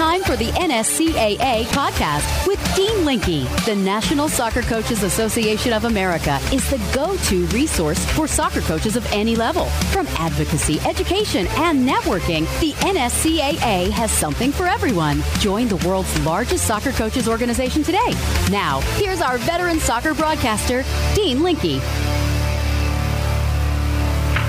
time for the NSCAA podcast with Dean Linke. The National Soccer Coaches Association of America is the go to resource for soccer coaches of any level. From advocacy, education, and networking, the NSCAA has something for everyone. Join the world's largest soccer coaches organization today. Now, here's our veteran soccer broadcaster, Dean Linke.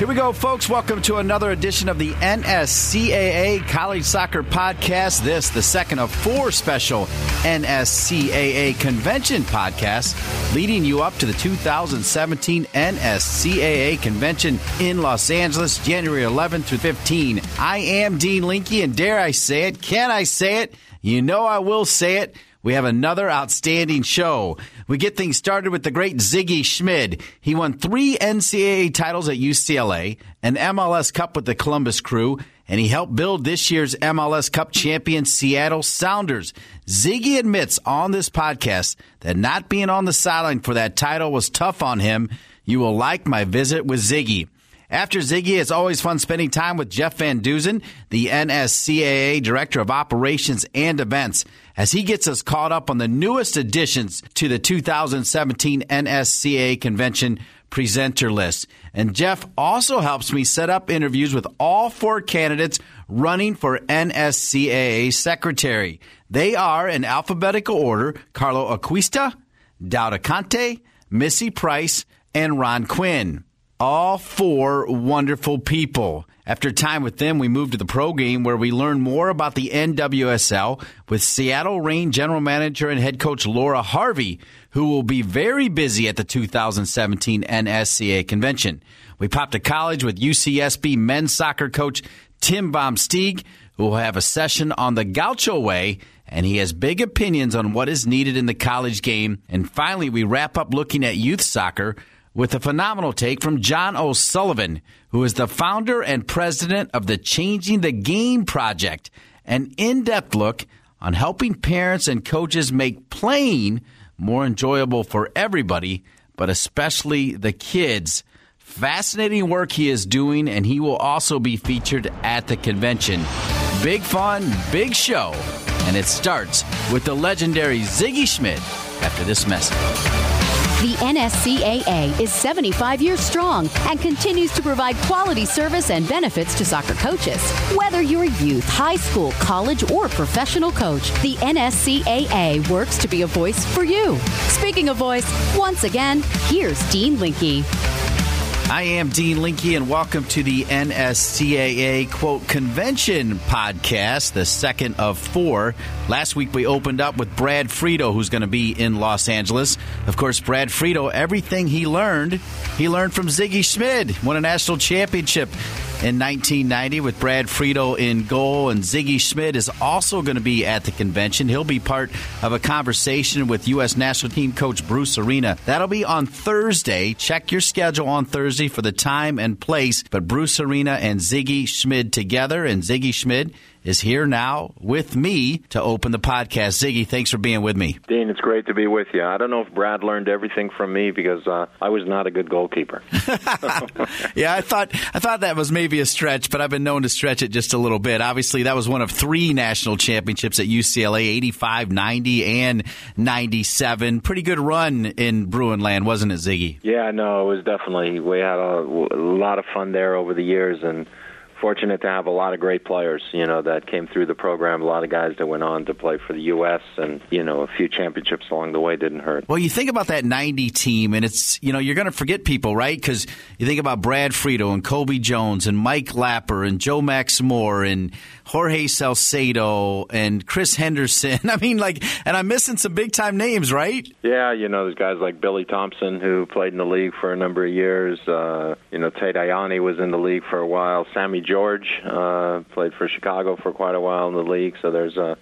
Here we go, folks. Welcome to another edition of the NSCAA College Soccer Podcast. This, the second of four special NSCAA convention podcasts, leading you up to the 2017 NSCAA convention in Los Angeles, January 11 through 15. I am Dean Linke, and dare I say it? Can I say it? You know I will say it. We have another outstanding show. We get things started with the great Sigi Schmid. He won three NCAA titles at UCLA, an MLS Cup with the Columbus Crew, and he helped build this year's MLS Cup champion Seattle Sounders. Sigi admits on this podcast that not being on the sideline for that title was tough on him. You will like my visit with Sigi. After Sigi, it's always fun spending time with Jeff Van Duzen, the NSCAA Director of Operations and Events, as he gets us caught up on the newest additions to the 2017 NSCAA Convention presenter list. And Jeff also helps me set up interviews with all four candidates running for NSCAA Secretary. They are in alphabetical order Carlo Acquista, Daouda Kante, Missy Price, and Ron Quinn all four wonderful people. After time with them, we moved to the pro game where we learn more about the NWSL with Seattle Reign general manager and head coach Laura Harvey, who will be very busy at the 2017 NSCA convention. We popped to college with UCSB men's soccer coach Tim Vom Steeg, who will have a session on the Gaucho way and he has big opinions on what is needed in the college game. And finally, we wrap up looking at youth soccer with a phenomenal take from John O'Sullivan, who is the founder and president of the Changing the Game Project, an in depth look on helping parents and coaches make playing more enjoyable for everybody, but especially the kids. Fascinating work he is doing, and he will also be featured at the convention. Big fun, big show, and it starts with the legendary Sigi Schmid after this message. The NSCAA is 75 years strong and continues to provide quality service and benefits to soccer coaches. Whether you're a youth, high school, college, or professional coach, the NSCAA works to be a voice for you. Speaking of voice, once again, here's Dean Linke. I am Dean Linke, and welcome to the NSCAA quote convention podcast, the second of four. Last week we opened up with Brad Friedel, who's going to be in Los Angeles. Of course, Brad Friedel, everything he learned, he learned from Sigi Schmid, won a national championship in 1990 with Brad Friedel in goal. And Sigi Schmid is also going to be at the convention. He'll be part of a conversation with U.S. national team coach Bruce Arena. That'll be on Thursday. Check your schedule on Thursday for the time and place. But Bruce Arena and Sigi Schmid together, and Sigi Schmid is here now with me to open the podcast. Sigi, thanks for being with me. Dean, it's great to be with you. I don't know if Brad learned everything from me because uh, I was not a good goalkeeper. yeah, I thought I thought that was maybe a stretch, but I've been known to stretch it just a little bit. Obviously, that was one of three national championships at UCLA 85, 90, and 97. Pretty good run in Bruin land, wasn't it, Sigi? Yeah, no, it was definitely. We had a, a lot of fun there over the years and fortunate to have a lot of great players, you know, that came through the program. A lot of guys that went on to play for the U.S. and you know a few championships along the way didn't hurt. Well, you think about that '90 team, and it's you know you're going to forget people, right? Because you think about Brad Friedel and Cobi Jones and Mike Lapper and Joe Max Moore and Jorge Salcedo and Chris Henderson. I mean, like, and I'm missing some big time names, right? Yeah, you know, there's guys like Billy Thompson who played in the league for a number of years. Uh, you know, Tate Ayani was in the league for a while. Sammy George uh, played for Chicago for quite a while in the league. So there's a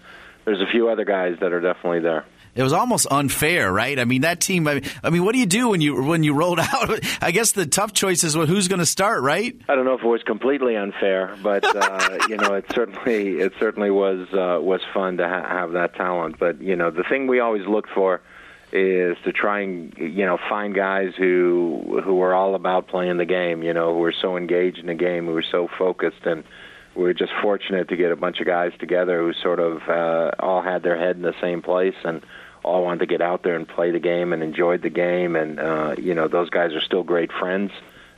there's a few other guys that are definitely there it was almost unfair, right? I mean, that team. I mean, what do you do when you when you rolled out? I guess the tough choice is who's going to start, right? I don't know if it was completely unfair, but uh, you know, it certainly it certainly was uh, was fun to ha- have that talent. But you know, the thing we always look for is to try and you know find guys who who are all about playing the game. You know, who are so engaged in the game, who are so focused and we were just fortunate to get a bunch of guys together who sort of uh, all had their head in the same place and all wanted to get out there and play the game and enjoyed the game. And uh, you know, those guys are still great friends.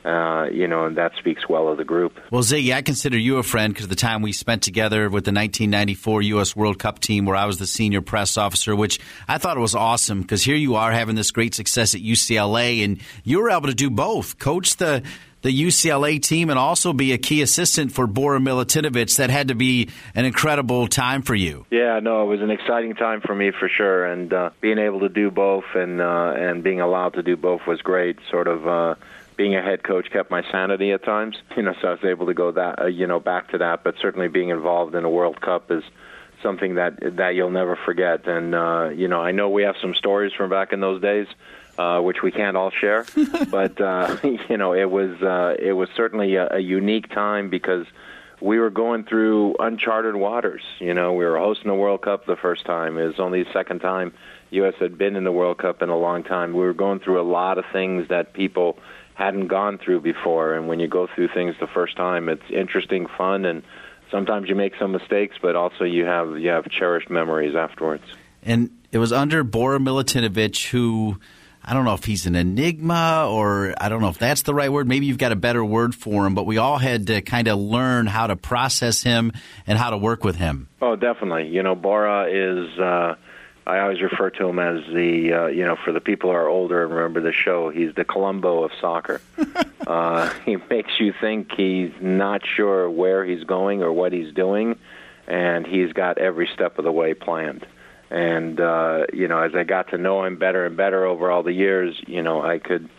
Uh, you know, and that speaks well of the group. Well, Sigi, I consider you a friend because the time we spent together with the 1994 U.S. World Cup team, where I was the senior press officer, which I thought was awesome because here you are having this great success at UCLA, and you were able to do both, coach the the UCLA team and also be a key assistant for Bora Milutinovic. That had to be an incredible time for you. Yeah, no, it was an exciting time for me for sure, and uh, being able to do both and uh, and being allowed to do both was great. Sort of. Uh, being a head coach kept my sanity at times, you know, so I was able to go that, uh, you know, back to that. But certainly, being involved in a World Cup is something that that you'll never forget. And uh, you know, I know we have some stories from back in those days uh, which we can't all share. but uh, you know, it was uh, it was certainly a, a unique time because we were going through uncharted waters. You know, we were hosting the World Cup the first time. It was only the second time U.S. had been in the World Cup in a long time. We were going through a lot of things that people hadn't gone through before. And when you go through things the first time, it's interesting, fun, and sometimes you make some mistakes, but also you have you have cherished memories afterwards. And it was under Bora Milutinovic who I don't know if he's an enigma or I don't know if that's the right word. Maybe you've got a better word for him, but we all had to kind of learn how to process him and how to work with him. Oh, definitely. You know, Bora is. Uh, I always refer to him as the, uh, you know, for the people who are older and remember the show, he's the Columbo of soccer. uh, he makes you think he's not sure where he's going or what he's doing, and he's got every step of the way planned. And uh, you know, as I got to know him better and better over all the years, you know, I could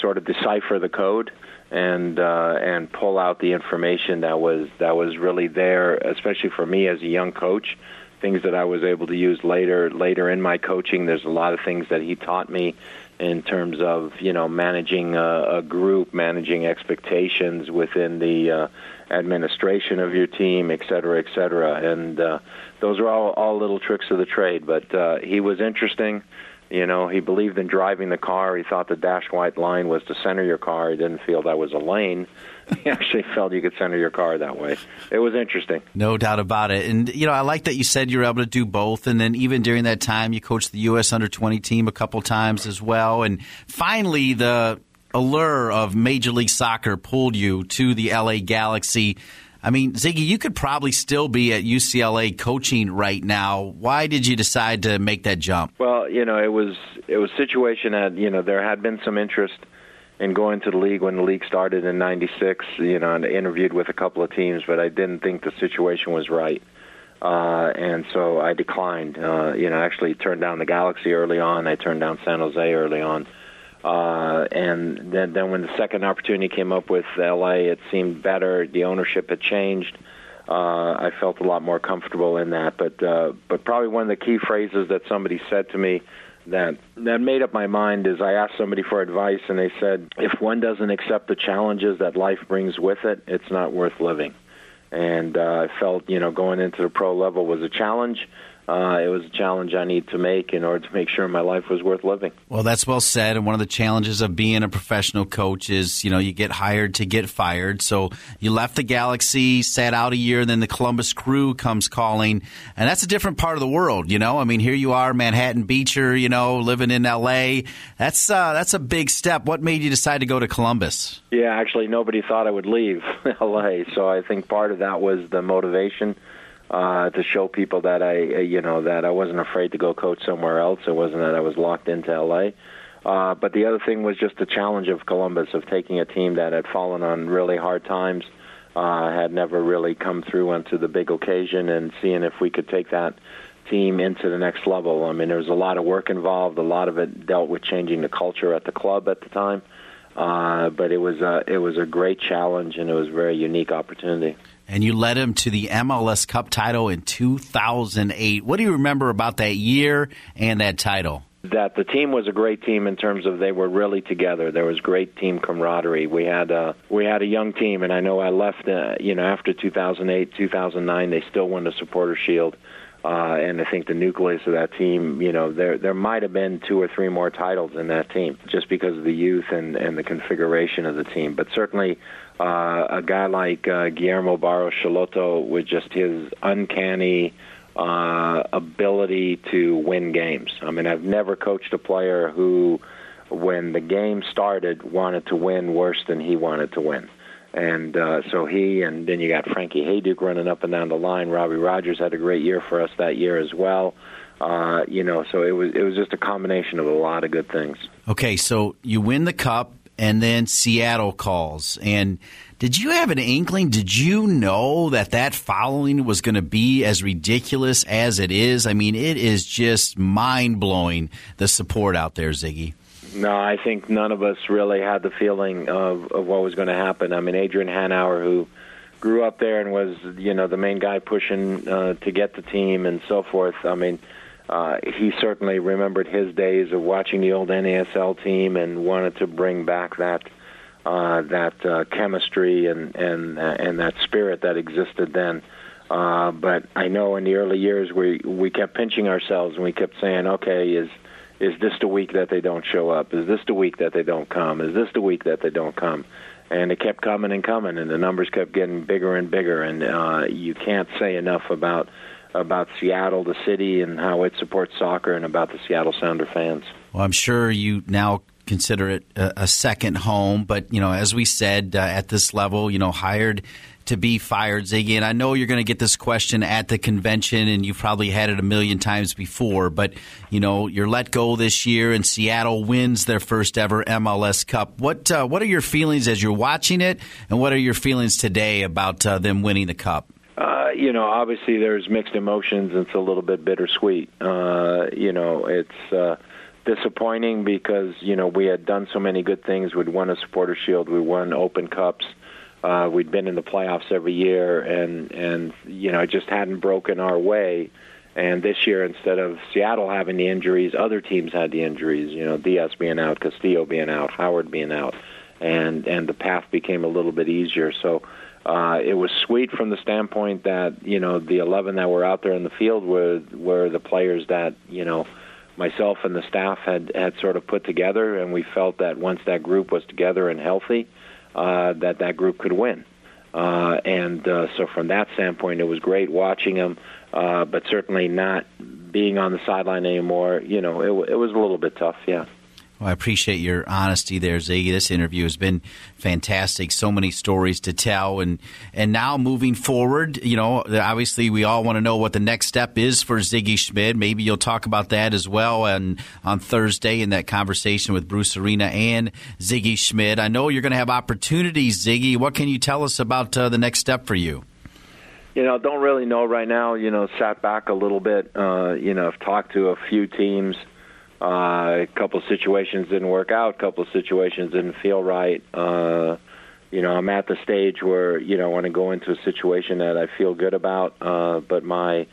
sort of decipher the code and uh, and pull out the information that was that was really there, especially for me as a young coach. Things that I was able to use later later in my coaching. There's a lot of things that he taught me in terms of you know managing a, a group, managing expectations within the uh, administration of your team, et cetera, et cetera. And uh, those are all all little tricks of the trade. But uh, he was interesting. You know, he believed in driving the car. He thought the dashed white line was to center your car. He didn't feel that was a lane. He actually felt you could center your car that way. It was interesting. No doubt about it. And, you know, I like that you said you were able to do both. And then even during that time, you coached the U.S. under 20 team a couple times as well. And finally, the allure of Major League Soccer pulled you to the LA Galaxy. I mean, Sigi, you could probably still be at UCLA coaching right now. Why did you decide to make that jump? Well, you know, it was it was situation that you know there had been some interest in going to the league when the league started in '96. You know, and interviewed with a couple of teams, but I didn't think the situation was right. Uh, and so I declined. Uh, you know, actually turned down the Galaxy early on. I turned down San Jose early on. Uh, and then, then when the second opportunity came up with LA, it seemed better. The ownership had changed. Uh, I felt a lot more comfortable in that. But uh, but probably one of the key phrases that somebody said to me that that made up my mind is I asked somebody for advice, and they said if one doesn't accept the challenges that life brings with it, it's not worth living. And uh, I felt you know going into the pro level was a challenge uh, it was a challenge I need to make in order to make sure my life was worth living. Well, that's well said. And one of the challenges of being a professional coach is, you know, you get hired to get fired. So you left the Galaxy, sat out a year, then the Columbus Crew comes calling, and that's a different part of the world. You know, I mean, here you are, Manhattan Beecher, you know, living in L.A. That's uh, that's a big step. What made you decide to go to Columbus? Yeah, actually, nobody thought I would leave L.A. So I think part of that was the motivation uh, to show people that I, uh, you know, that I wasn't afraid to go coach somewhere else. It wasn't that I was locked into LA. Uh, but the other thing was just the challenge of Columbus of taking a team that had fallen on really hard times, uh, had never really come through onto the big occasion, and seeing if we could take that team into the next level. I mean, there was a lot of work involved. A lot of it dealt with changing the culture at the club at the time. But it was a, it was a great challenge, and it was a very unique opportunity and you led him to the MLS Cup title in 2008. What do you remember about that year and that title? That the team was a great team in terms of they were really together. There was great team camaraderie. We had a we had a young team, and I know I left. Uh, you know, after 2008, 2009, they still won the Supporter Shield. Uh, and I think the nucleus of that team, you know, there there might have been two or three more titles in that team just because of the youth and and the configuration of the team. But certainly, uh, a guy like uh, Guillermo Barros Schelotto with just his uncanny uh, ability to win games. I mean, I've never coached a player who, when the game started, wanted to win worse than he wanted to win. And uh, so he, and then you got Frankie Hejduk running up and down the line. Robbie Rogers had a great year for us that year as well. Uh, you know, so it was it was just a combination of a lot of good things. Okay, so you win the cup, and then Seattle calls. And did you have an inkling? Did you know that that following was going to be as ridiculous as it is? I mean, it is just mind blowing the support out there, Sigi. No, I think none of us really had the feeling of, of what was going to happen. I mean, Adrian Hanauer, who grew up there and was, you know, the main guy pushing uh, to get the team and so forth. I mean, uh, he certainly remembered his days of watching the old NASL team and wanted to bring back that uh, that uh, chemistry and and uh, and that spirit that existed then. Uh, but I know in the early years we we kept pinching ourselves and we kept saying, okay, is is this the week that they don't show up? Is this the week that they don't come? Is this the week that they don't come? And it kept coming and coming, and the numbers kept getting bigger and bigger. And uh, you can't say enough about about Seattle, the city, and how it supports soccer, and about the Seattle Sounder fans. Well, I'm sure you now consider it a, a second home, but you know, as we said, uh, at this level, you know, hired to be fired, Sigi. And I know you're going to get this question at the convention, and you've probably had it a million times before. But you know, you're let go this year, and Seattle wins their first ever MLS Cup. What uh, what are your feelings as you're watching it, and what are your feelings today about uh, them winning the cup? Uh, you know, obviously there's mixed emotions. It's a little bit bittersweet. Uh, you know, it's uh, disappointing because you know we had done so many good things. We'd won a supporter shield. We won Open Cups. Uh, we'd been in the playoffs every year, and and you know just hadn't broken our way. And this year, instead of Seattle having the injuries, other teams had the injuries. You know, Diaz being out, Castillo being out, Howard being out, and and the path became a little bit easier. So uh, it was sweet from the standpoint that you know the 11 that were out there in the field were were the players that you know myself and the staff had had sort of put together, and we felt that once that group was together and healthy, uh, that that group could win. Uh, and uh, so from that standpoint, it was great watching them, uh, but certainly not being on the sideline anymore. You know, it, it was a little bit tough. Yeah. Well, I appreciate your honesty there, Sigi. This interview has been fantastic. So many stories to tell, and and now moving forward, you know, obviously we all want to know what the next step is for Sigi Schmid. Maybe you'll talk about that as well, and on Thursday in that conversation with Bruce Arena and Sigi Schmid. I know you're going to have opportunities, Sigi. What can you tell us about uh, the next step for you? You know, don't really know right now. You know, sat back a little bit. Uh, you know, I've talked to a few teams. Uh, a couple situations didn't work out. A couple situations didn't feel right. Uh, you know, I'm at the stage where you know I want to go into a situation that I feel good about, uh, but my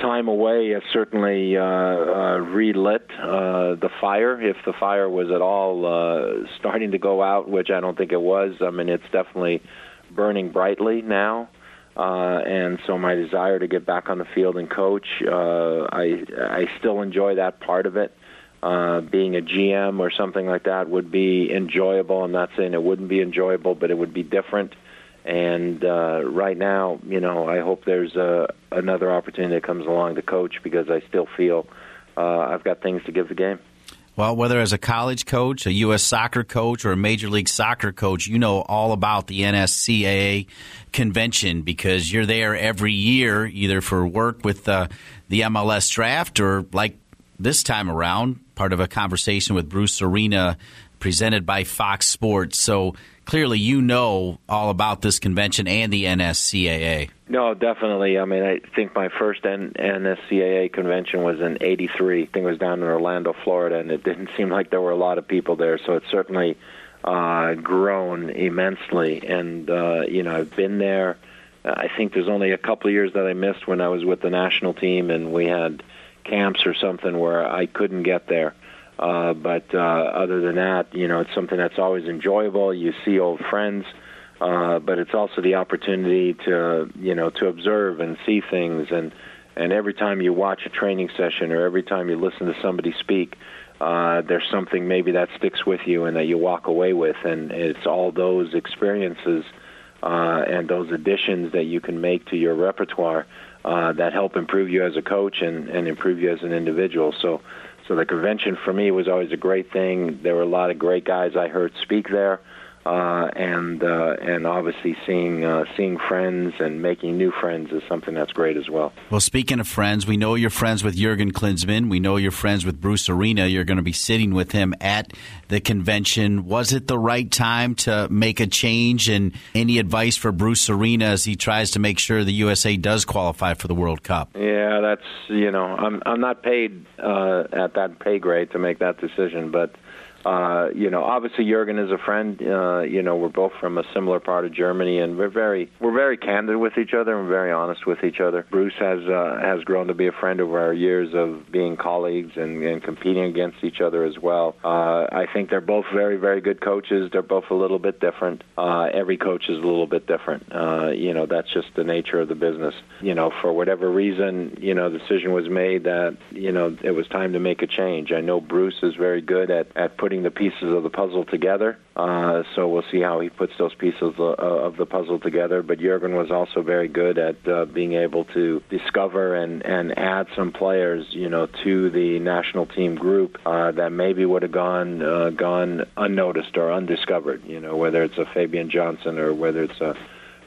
time away has certainly uh, uh, relit uh, the fire. If the fire was at all uh, starting to go out, which I don't think it was, I mean it's definitely burning brightly now. Uh, and so my desire to get back on the field and coach, uh, I I still enjoy that part of it uh, being a GM or something like that would be enjoyable. I'm not saying it wouldn't be enjoyable, but it would be different. And uh, right now, you know, I hope there's a, another opportunity that comes along to coach because I still feel uh, I've got things to give the game. Well, whether as a college coach, a U.S. soccer coach, or a Major League Soccer coach, you know all about the NSCAA convention because you're there every year, either for work with uh, the MLS draft or like this time around, part of a conversation with Bruce Arena presented by Fox Sports. So clearly, you know all about this convention and the NSCAA. No, definitely. I mean, I think my first NSCAA convention was in '83. I think it was down in Orlando, Florida, and it didn't seem like there were a lot of people there. So it's certainly uh, grown immensely. And uh, you know, I've been there. I think there's only a couple of years that I missed when I was with the national team, and we had camps or something where I couldn't get there. Uh, but uh, other than that, you know, it's something that's always enjoyable. You see old friends, uh, but it's also the opportunity to, you know, to observe and see things and And every time you watch a training session or every time you listen to somebody speak, uh, there's something maybe that sticks with you and that you walk away with, and it's all those experiences uh, and those additions that you can make to your repertoire uh, that help improve you as a coach and, and improve you as an individual. So, so the convention for me was always a great thing. There were a lot of great guys I heard speak there uh, and uh, and obviously seeing uh, seeing friends and making new friends is something that's great as well. Well, speaking of friends, we know you're friends with Jurgen Klinsmann. We know you're friends with Bruce Arena. You're going to be sitting with him at the convention. Was it the right time to make a change? And any advice for Bruce Arena as he tries to make sure the USA does qualify for the World Cup? Yeah, that's you know I'm I'm not paid uh, at that pay grade to make that decision, but uh, you know, obviously Jurgen is a friend. Uh, you know, we're both from a similar part of Germany, and we're very we're very candid with each other and very honest with each other. Bruce has uh, has grown to be a friend over our years of being colleagues and, and competing against each other as well. Uh, I think they're both very very good coaches. They're both a little bit different. Uh, every coach is a little bit different. Uh, you know, that's just the nature of the business. You know, for whatever reason, you know, the decision was made that you know it was time to make a change. I know Bruce is very good at at putting putting the pieces of the puzzle together. Uh, so we'll see how he puts those pieces uh, of the puzzle together. But Jurgen was also very good at uh, being able to discover and, and add some players, you know, to the national team group uh, that maybe would have gone uh, gone unnoticed or undiscovered. You know, whether it's a Fabian Johnson or whether it's a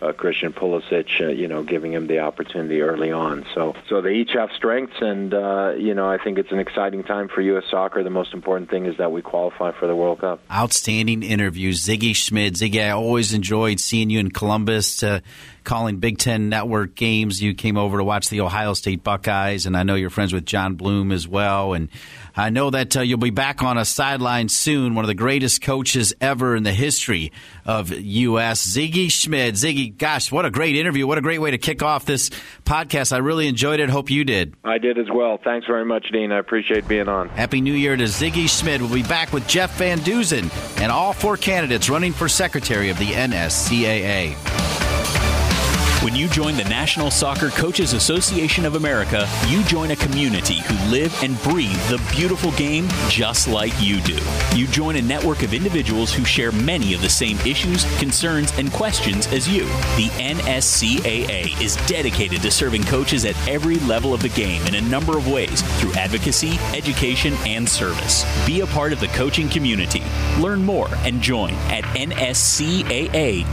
uh, Christian Pulisic, uh, you know, giving him the opportunity early on. So, so they each have strengths, and uh, you know, I think it's an exciting time for U.S. soccer. The most important thing is that we qualify for the World Cup. Outstanding interview, Sigi Schmid. Sigi, I always enjoyed seeing you in Columbus. To, calling Big Ten Network games. You came over to watch the Ohio State Buckeyes, and I know you're friends with John Bluem as well. And I know that uh, you'll be back on a sideline soon. One of the greatest coaches ever in the history of U.S. Sigi Schmid. Sigi, gosh, what a great interview! What a great way to kick off this podcast. I really enjoyed it. Hope you did. I did as well. Thanks very much, Dean. I appreciate being on. Happy New Year to Sigi Schmid. We'll be back with Jeff Van Duzen and all four candidates running for secretary of the NSCAA. When you join the National Soccer Coaches Association of America, you join a community who live and breathe the beautiful game just like you do. You join a network of individuals who share many of the same issues, concerns, and questions as you. The NSCAA is dedicated to serving coaches at every level of the game in a number of ways through advocacy, education, and service. Be a part of the coaching community. Learn more and join at nscaa.com.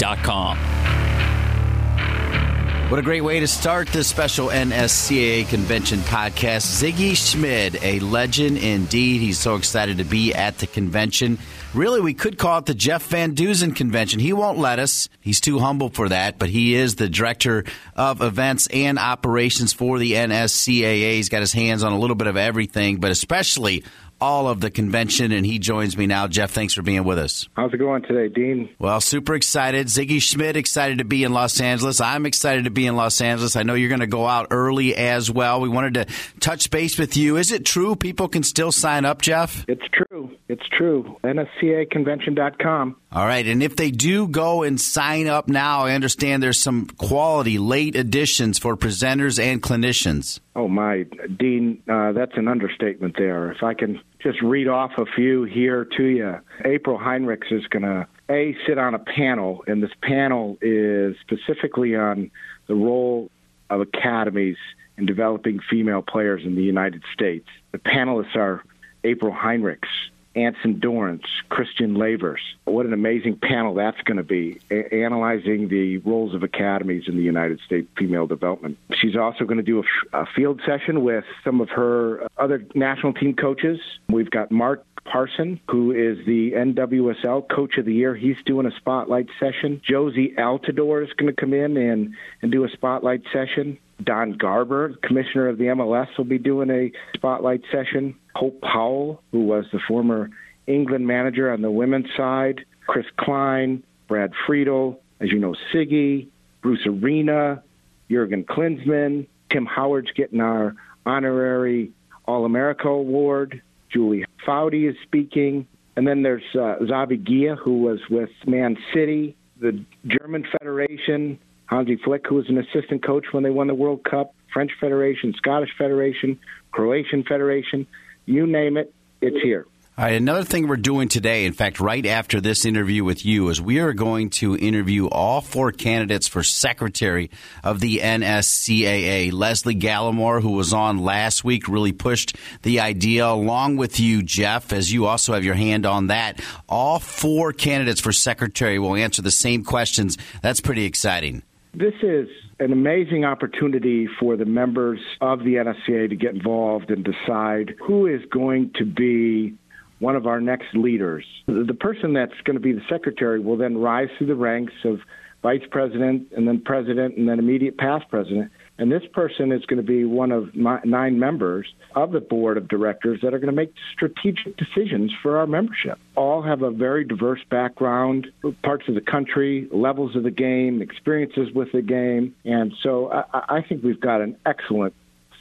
What a great way to start this special NSCAA convention podcast. Sigi Schmid, a legend indeed. He's so excited to be at the convention. Really, we could call it the Jeff Van Duzen convention. He won't let us. He's too humble for that, but he is the director of events and operations for the NSCAA. He's got his hands on a little bit of everything, but especially all of the convention, and he joins me now. Jeff, thanks for being with us. How's it going today, Dean? Well, super excited. Sigi Schmid excited to be in Los Angeles. I'm excited to be in Los Angeles. I know you're going to go out early as well. We wanted to touch base with you. Is it true people can still sign up, Jeff? It's true. It's true. NSCAconvention.com. All right. And if they do go and sign up now, I understand there's some quality late additions for presenters and clinicians. Oh, my. Dean, uh, that's an understatement there. If I can just read off a few here to you. April Heinrichs is going to, A, sit on a panel, and this panel is specifically on the role of academies in developing female players in the United States. The panelists are April Heinrichs, Anson Dorrance, Christian Lavers. What an amazing panel that's going to be, a- analyzing the roles of academies in the United States female development. She's also going to do a, a field session with some of her other national team coaches. We've got Mark Parson, who is the NWSL Coach of the Year. He's doing a spotlight session. Jozy Altidore is going to come in and, and do a spotlight session. Don Garber, commissioner of the MLS, will be doing a spotlight session. Hope Powell, who was the former England manager on the women's side. Chris Klein, Brad Friedel, as you know, Sigi, Bruce Arena, Jurgen Klinsmann. Tim Howard's getting our honorary All America award. Julie Foudy is speaking. And then there's uh, Gia, who was with Man City, the German Federation, Hansi Flick, who was an assistant coach when they won the World Cup, French Federation, Scottish Federation, Croatian Federation, you name it, it's here. All right, another thing we're doing today, in fact, right after this interview with you, is we are going to interview all four candidates for secretary of the NSCAA. Lesle Gallimore, who was on last week, really pushed the idea along with you, Jeff, as you also have your hand on that. All four candidates for secretary will answer the same questions. That's pretty exciting. This is an amazing opportunity for the members of the NSCA to get involved and decide who is going to be one of our next leaders. The person that's going to be the secretary will then rise through the ranks of vice president and then president and then immediate past president. And this person is going to be one of my, nine members of the board of directors that are going to make strategic decisions for our membership. All have a very diverse background, parts of the country, levels of the game, experiences with the game. And so I, I think we've got an excellent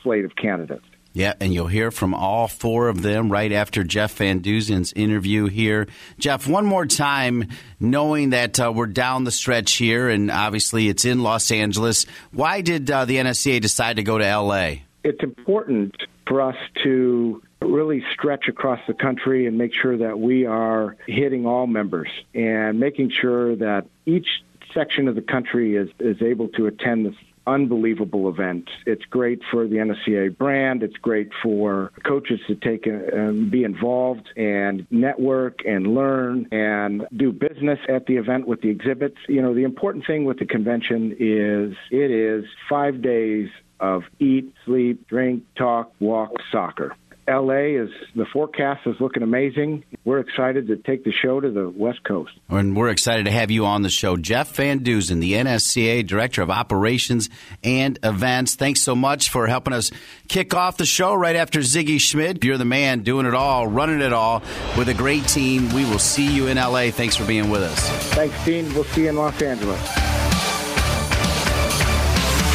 slate of candidates. Yeah, and you'll hear from all four of them right after Jeff Van Duzen's interview here. Jeff, one more time, knowing that uh, we're down the stretch here, and obviously it's in Los Angeles. Why did uh, the NSCA decide to go to LA? It's important for us to really stretch across the country and make sure that we are hitting all members and making sure that each section of the country is, is able to attend this unbelievable event. It's great for the NSCA brand. It's great for coaches to take and be involved and network and learn and do business at the event with the exhibits. You know, the important thing with the convention is it is five days of eat, sleep, drink, talk, walk, soccer. LA is the forecast is looking amazing. We're excited to take the show to the West Coast. And we're excited to have you on the show. Jeff Van Duzen, the NSCA Director of Operations and Events. Thanks so much for helping us kick off the show right after Sigi Schmid. You're the man doing it all, running it all with a great team. We will see you in LA. Thanks for being with us. Thanks, Dean. We'll see you in Los Angeles.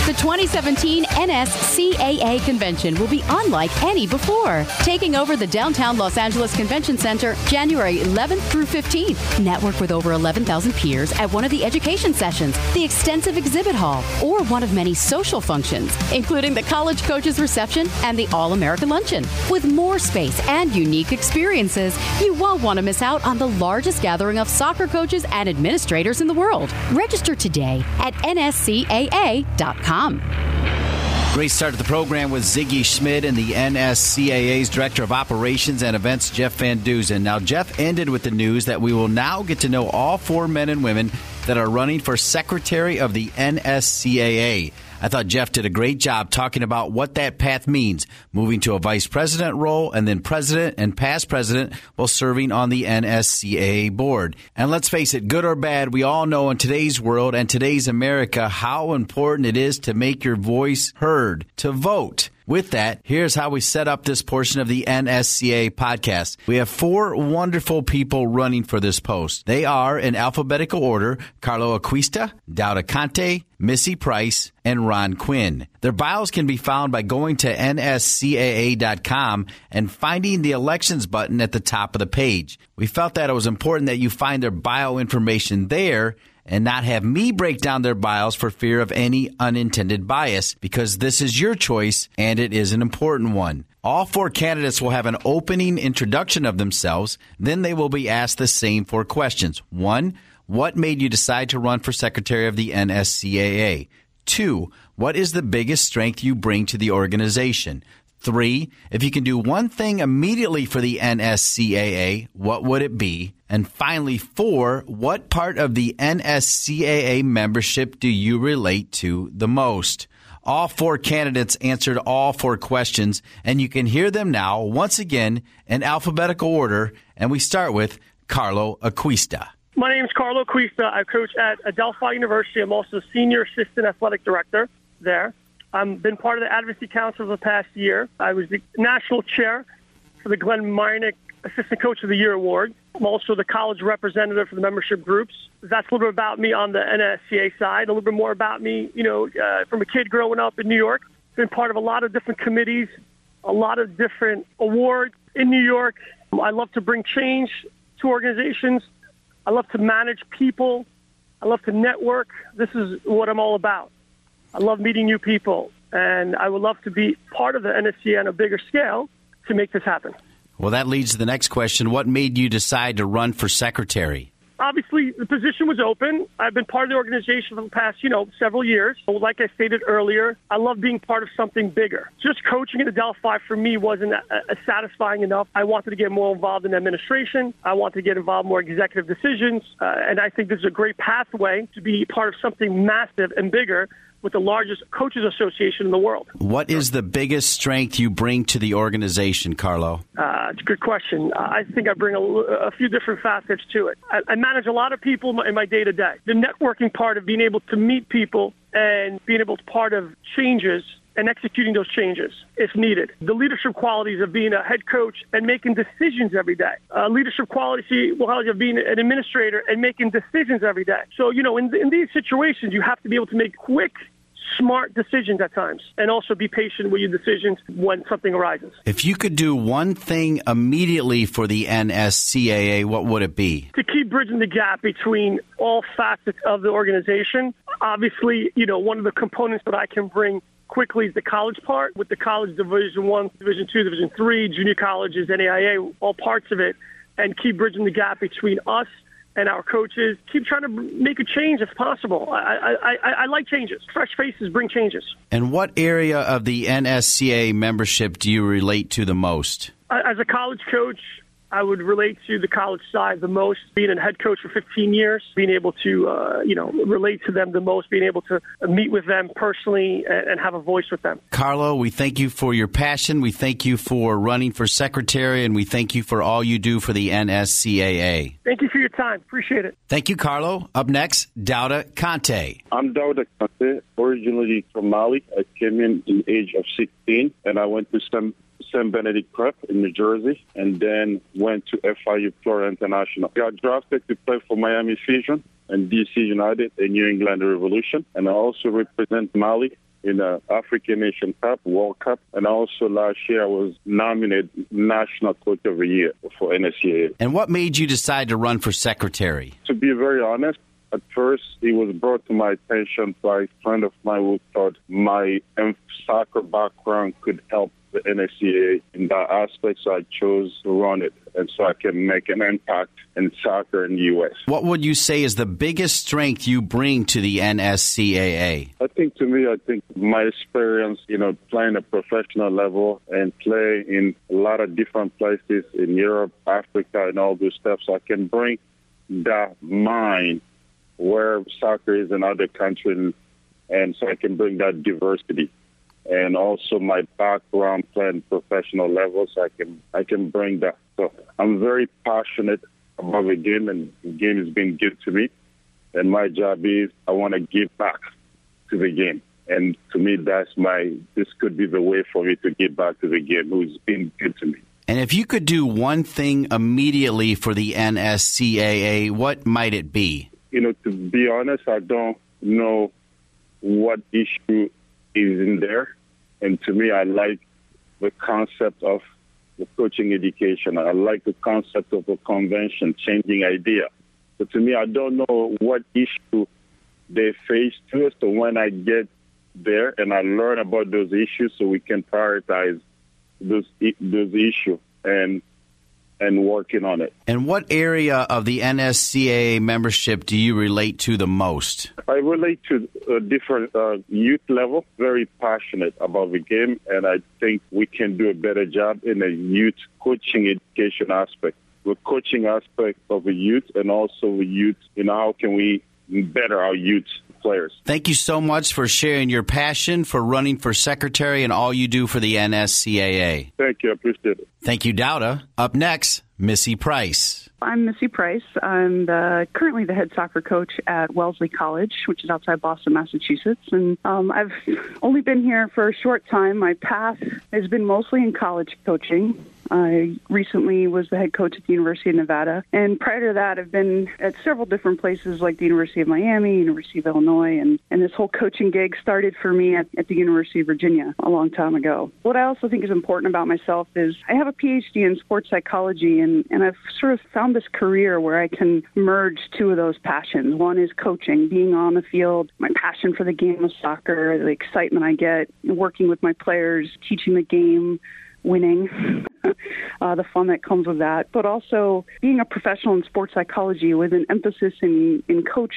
The 2017 NSCAA convention will be unlike any before, taking over the downtown Los Angeles Convention Center January 11th through 15th. Network with over 11,000 peers at one of the education sessions, the extensive exhibit hall, or one of many social functions, including the college coaches reception and the All American Luncheon. With more space and unique experiences, you won't want to miss out on the largest gathering of soccer coaches and administrators in the world. Register today at nscaa.com. Great start to the program with Sigi Schmid and the NSCAA's Director of Operations and Events, Jeff Van Duzen. Now, Jeff ended with the news that we will now get to know all four men and women that are running for Secretary of the NSCAA. I thought Jeff did a great job talking about what that path means, moving to a vice president role and then president and past president while serving on the NSCAA board. And let's face it, good or bad, we all know in today's world and today's America how important it is to make your voice heard, to vote. With that, here's how we set up this portion of the NSCA podcast. We have four wonderful people running for this post. They are in alphabetical order Carlo Acquista, Daouda Kante, Missy Price, and Ron Quinn. Their bios can be found by going to nscaa.com and finding the elections button at the top of the page. We felt that it was important that you find their bio information there and not have me break down their bios for fear of any unintended bias because this is your choice and it is an important one. All four candidates will have an opening introduction of themselves. Then they will be asked the same four questions. One, what made you decide to run for secretary of the NSCAA? Two, what is the biggest strength you bring to the organization? Three, if you can do one thing immediately for the NSCAA, what would it be? And finally, four, what part of the NSCAA membership do you relate to the most? All four candidates answered all four questions, and you can hear them now once again in alphabetical order. And we start with Carlo Acquista. My name is Carlo Acquista. I coach at Adelphi University. I'm also senior assistant athletic director there. I've been part of the Advocacy Council for the past year. I was the national chair for the Glenn Myernick Assistant Coach of the Year Award. I'm also the college representative for the membership groups. That's a little bit about me on the NSCA side. A little bit more about me, you know, uh, from a kid growing up in New York. Been part of a lot of different committees, a lot of different awards in New York. I love to bring change to organizations. I love to manage people. I love to network. This is what I'm all about. I love meeting new people. And I would love to be part of the NSCA on a bigger scale to make this happen. Well, that leads to the next question. What made you decide to run for secretary? obviously the position was open. I've been part of the organization for the past, you know, several years. But Like I stated earlier, I love being part of something bigger. Just coaching at Adelphi for me wasn't a, a satisfying enough. I wanted to get more involved in administration. I wanted to get involved more executive decisions, uh, and I think this is a great pathway to be part of something massive and bigger with the largest coaches association in the world. What is the biggest strength you bring to the organization, Carlo? Uh, it's a good question. Uh, I think I bring a, a, few different facets to it. I, I manage a lot of people in my day to day. The networking part of being able to meet people and being able to part of changes and executing those changes if needed. The leadership qualities of being a head coach and making decisions every day. Uh, leadership quality, quality of being an administrator and making decisions every day. So, you know, in, in these situations, you have to be able to make quick smart decisions at times and also be patient with your decisions when something arises. If you could do one thing immediately for the NSCAA, what would it be? To keep bridging the gap between all facets of the organization. Obviously, you know, one of the components that I can bring quickly is the college part with the college division one, division two, division three, junior colleges, NAIA, all parts of it, and keep bridging the gap between us and our coaches keep trying to make a change if possible. I, I, I, I, like changes. Fresh faces bring changes. And what area of the NSCA membership do you relate to the most? As a college coach, I would relate to the college side the most. Being a head coach for 15 years, being able to, uh, you know, relate to them the most, being able to meet with them personally and, and have a voice with them. Carlo, we thank you for your passion. We thank you for running for secretary, and we thank you for all you do for the NSCAA. Thank you for your time. Appreciate it. Thank you, Carlo. Up next, Daouda Kante. I'm Daouda Kante, originally from Mali. I came in in the age of 16, and I went to some St. Benedict Prep in New Jersey, and then went to FIU Florida International. Got drafted to play for Miami Fusion and DC United and New England Revolution, and I also represent Mali in the African Nation Cup, World Cup, and also last year I was nominated National Coach of the Year for NSCAA. And what made you decide to run for secretary? To be very honest, at first it was brought to my attention by a friend of mine who thought my soccer background could help the NSCA in that aspect, so I chose to run it, and so I can make an impact in soccer in the U.S. What would you say is the biggest strength you bring to the NSCAA? I think to me, I think my experience, you know, playing a professional level and play in a lot of different places in Europe, Africa, and all those stuff, so I can bring that mind where soccer is in other countries, and so I can bring that diversity and also my background playing professional levels, I can I can bring that. So I'm very passionate about the game, and the game has been good to me. And my job is I want to give back to the game. And to me, that's my. This could be the way for me to give back to the game, who's been good to me. And if you could do one thing immediately for the NSCAA, what might it be? You know, to be honest, I don't know what issue is in there. And to me, I like the concept of the coaching education. I like the concept of a convention, changing idea. But to me, I don't know what issue they face us. So when I get there and I learn about those issues, so we can prioritize those those issues and and working on it. And what area of the NSCAA membership do you relate to the most? I relate to a different uh, youth level, very passionate about the game, and I think we can do a better job in the youth coaching education aspect. The coaching aspect of the youth and also the youth, you know, how can we better our youth players. Thank you so much for sharing your passion for running for secretary and all you do for the NSCAA. Thank you. I appreciate it. Thank you, Daouda. Up next, Missy Price. I'm Missy Price. I'm the, currently the head soccer coach at Wellesley College, which is outside Boston, Massachusetts. And um, I've only been here for a short time. My path has been mostly in college coaching. I recently was the head coach at the University of Nevada. And prior to that, I've been at several different places like the University of Miami, University of Illinois, and, and this whole coaching gig started for me at, at the University of Virginia a long time ago. What I also think is important about myself is I have a PhD in sports psychology, and, and I've sort of found this career where I can merge two of those passions. One is coaching, being on the field, my passion for the game of soccer, the excitement I get working with my players, teaching the game winning, uh, the fun that comes with that, but also being a professional in sports psychology with an emphasis in, in coach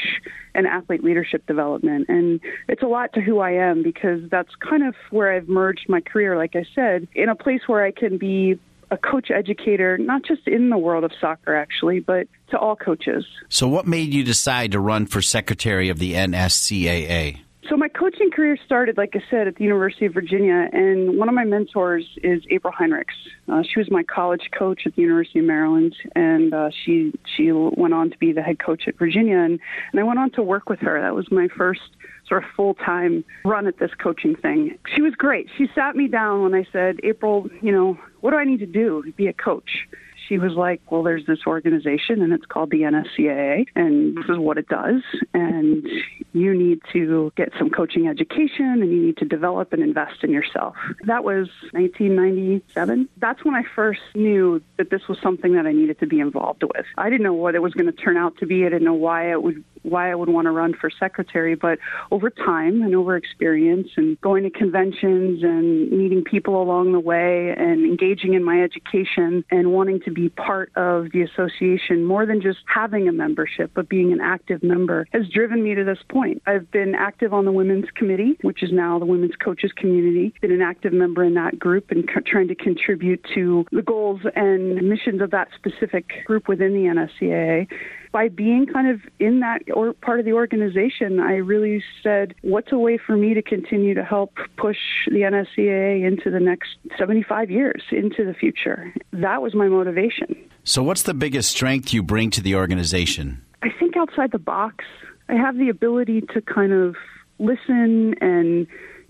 and athlete leadership development. And it's a lot to who I am because that's kind of where I've merged my career, like I said, in a place where I can be a coach educator, not just in the world of soccer, actually, but to all coaches. So, what made you decide to run for secretary of the NSCAA? So my coaching career started, like I said, at the University of Virginia, and one of my mentors is April Heinrichs. Uh, she was my college coach at the University of Maryland, and uh, she she went on to be the head coach at Virginia, and, and I went on to work with her. That was my first sort of full time run at this coaching thing. She was great. She sat me down when I said, April, you know, what do I need to do to be a coach? she was like, Well, there's this organization and it's called the NSCAA, and this is what it does. And you need to get some coaching education and you need to develop and invest in yourself. That was 1997. That's when I first knew that this was something that I needed to be involved with. I didn't know what it was going to turn out to be. I didn't know why it would why I would want to run for secretary, but over time and over experience and going to conventions and meeting people along the way and engaging in my education and wanting to be part of the association more than just having a membership, but being an active member has driven me to this point. I've been active on the women's committee, which is now the women's coaches community, been an active member in that group and co- trying to contribute to the goals and missions of that specific group within the NSCAA by being kind of in that or part of the organization, I really said, what's a way for me to continue to help push the NSCAA into the next 75 years, into the future? That was my motivation. So, what's the biggest strength you bring to the organization? I think outside the box, I have the ability to kind of listen and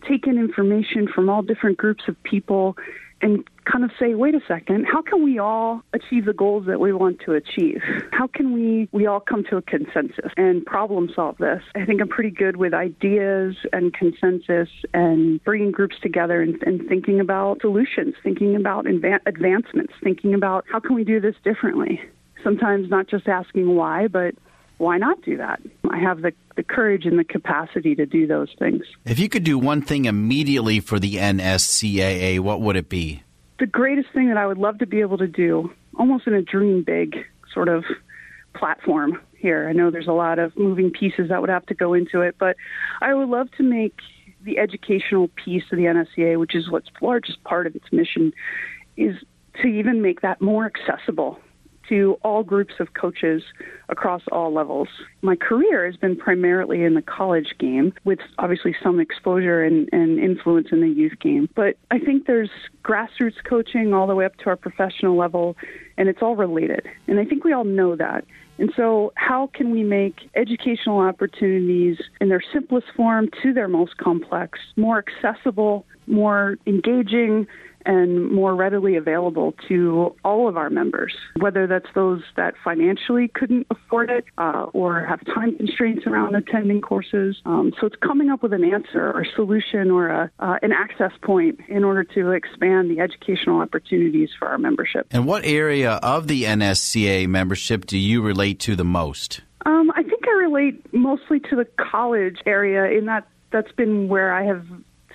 take in information from all different groups of people and kind of say, wait a second, how can we all achieve the goals that we want to achieve? How can we we all come to a consensus and problem solve this? I think I'm pretty good with ideas and consensus and bringing groups together and, and thinking about solutions, thinking about adva- advancements, thinking about how can we do this differently. Sometimes not just asking why, but why not do that? I have the, the courage and the capacity to do those things. If you could do one thing immediately for the NSCAA, what would it be? The greatest thing that I would love to be able to do, almost in a dream big sort of platform here. I know there's a lot of moving pieces that would have to go into it, but I would love to make the educational piece of the NSCAA, which is what's largest part of its mission, is to even make that more accessible to all groups of coaches across all levels. My career has been primarily in the college game, with obviously some exposure and, and influence in the youth game. But I think there's grassroots coaching all the way up to our professional level, and it's all related. And I think we all know that. And so, how can we make educational opportunities in their simplest form to their most complex more accessible, more engaging, and more readily available to all of our members, whether that's those that financially couldn't afford it uh, or have time constraints around attending courses. Um, so it's coming up with an answer or solution or a, uh, an access point in order to expand the educational opportunities for our membership. And what area of the NSCA membership do you relate to the most? Um, I think I relate mostly to the college area in that that's been where I have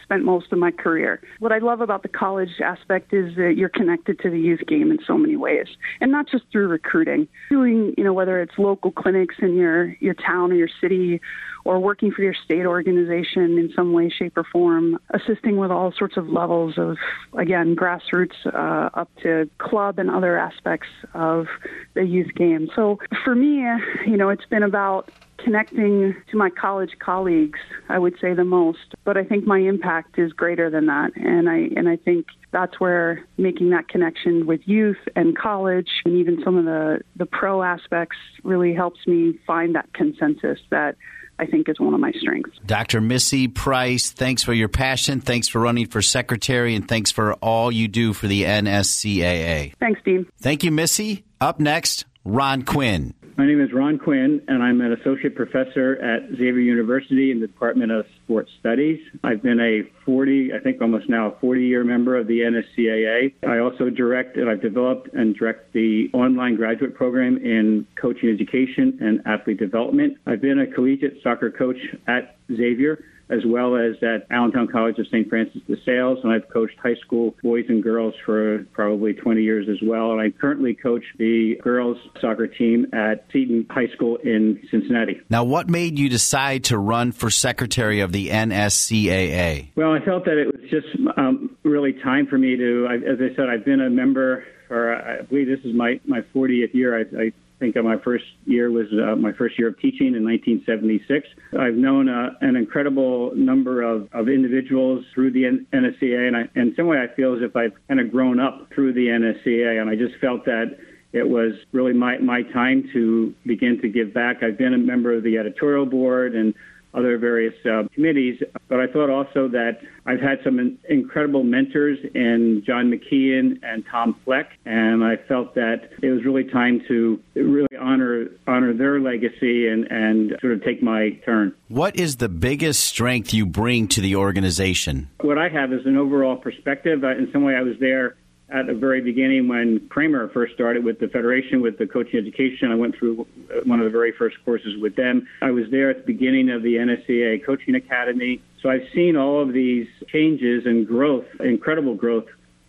spent most of my career. What I love about the college aspect is that you're connected to the youth game in so many ways, and not just through recruiting. Doing, you know, whether it's local clinics in your your town or your city, or working for your state organization in some way, shape, or form, assisting with all sorts of levels of, again, grassroots uh, up to club and other aspects of the youth game. So for me, you know, it's been about connecting to my college colleagues, I would say the most. But I think my impact is greater than that, and I and I think that's where making that connection with youth and college, and even some of the the pro aspects, really helps me find that consensus that I think is one of my strengths. Dr. Missy Price, thanks for your passion. Thanks for running for secretary, and thanks for all you do for the NSCAA. Thanks, Dean. Thank you, Missy. Up next, Ron Quinn. My name is Ron Quinn, and I'm an associate professor at Xavier University in the Department of Sports Studies. I've been a 40, I think almost now a 40 year member of the NSCAA. I also direct and I've developed and direct the online graduate program in coaching education and athlete development. I've been a collegiate soccer coach at Xavier as well as at Allentown College of St. Francis de Sales, and I've coached high school boys and girls for probably 20 years as well. And I currently coach the girls soccer team at Seton High School in Cincinnati. Now, what made you decide to run for secretary of the NSCAA? Well, I felt that it was just um, really time for me to, I, as I said, I've been a member for, I believe this is my, my 40th year. I, I think my first year was uh, my first year of teaching in 1976. I've known uh, an incredible number of, of individuals through the N- NSCA, and I, in some way I feel as if I've kind of grown up through the NSCA, and I just felt that it was really my, my time to begin to give back. I've been a member of the editorial board and other various uh, committees. But I thought also that I've had some in- incredible mentors in John McKeon and Tom Fleck, and I felt that it was really time to really honor honor their legacy and, and sort of take my turn. What is the biggest strength you bring to the organization? What I have is an overall perspective. In some way, I was there at the very beginning when Cramer first started with the Federation with the coaching education. I went through uh, one of the very first courses with them. I was there at the beginning of the NSCA Coaching Academy. So I've seen all of these changes and growth, incredible growth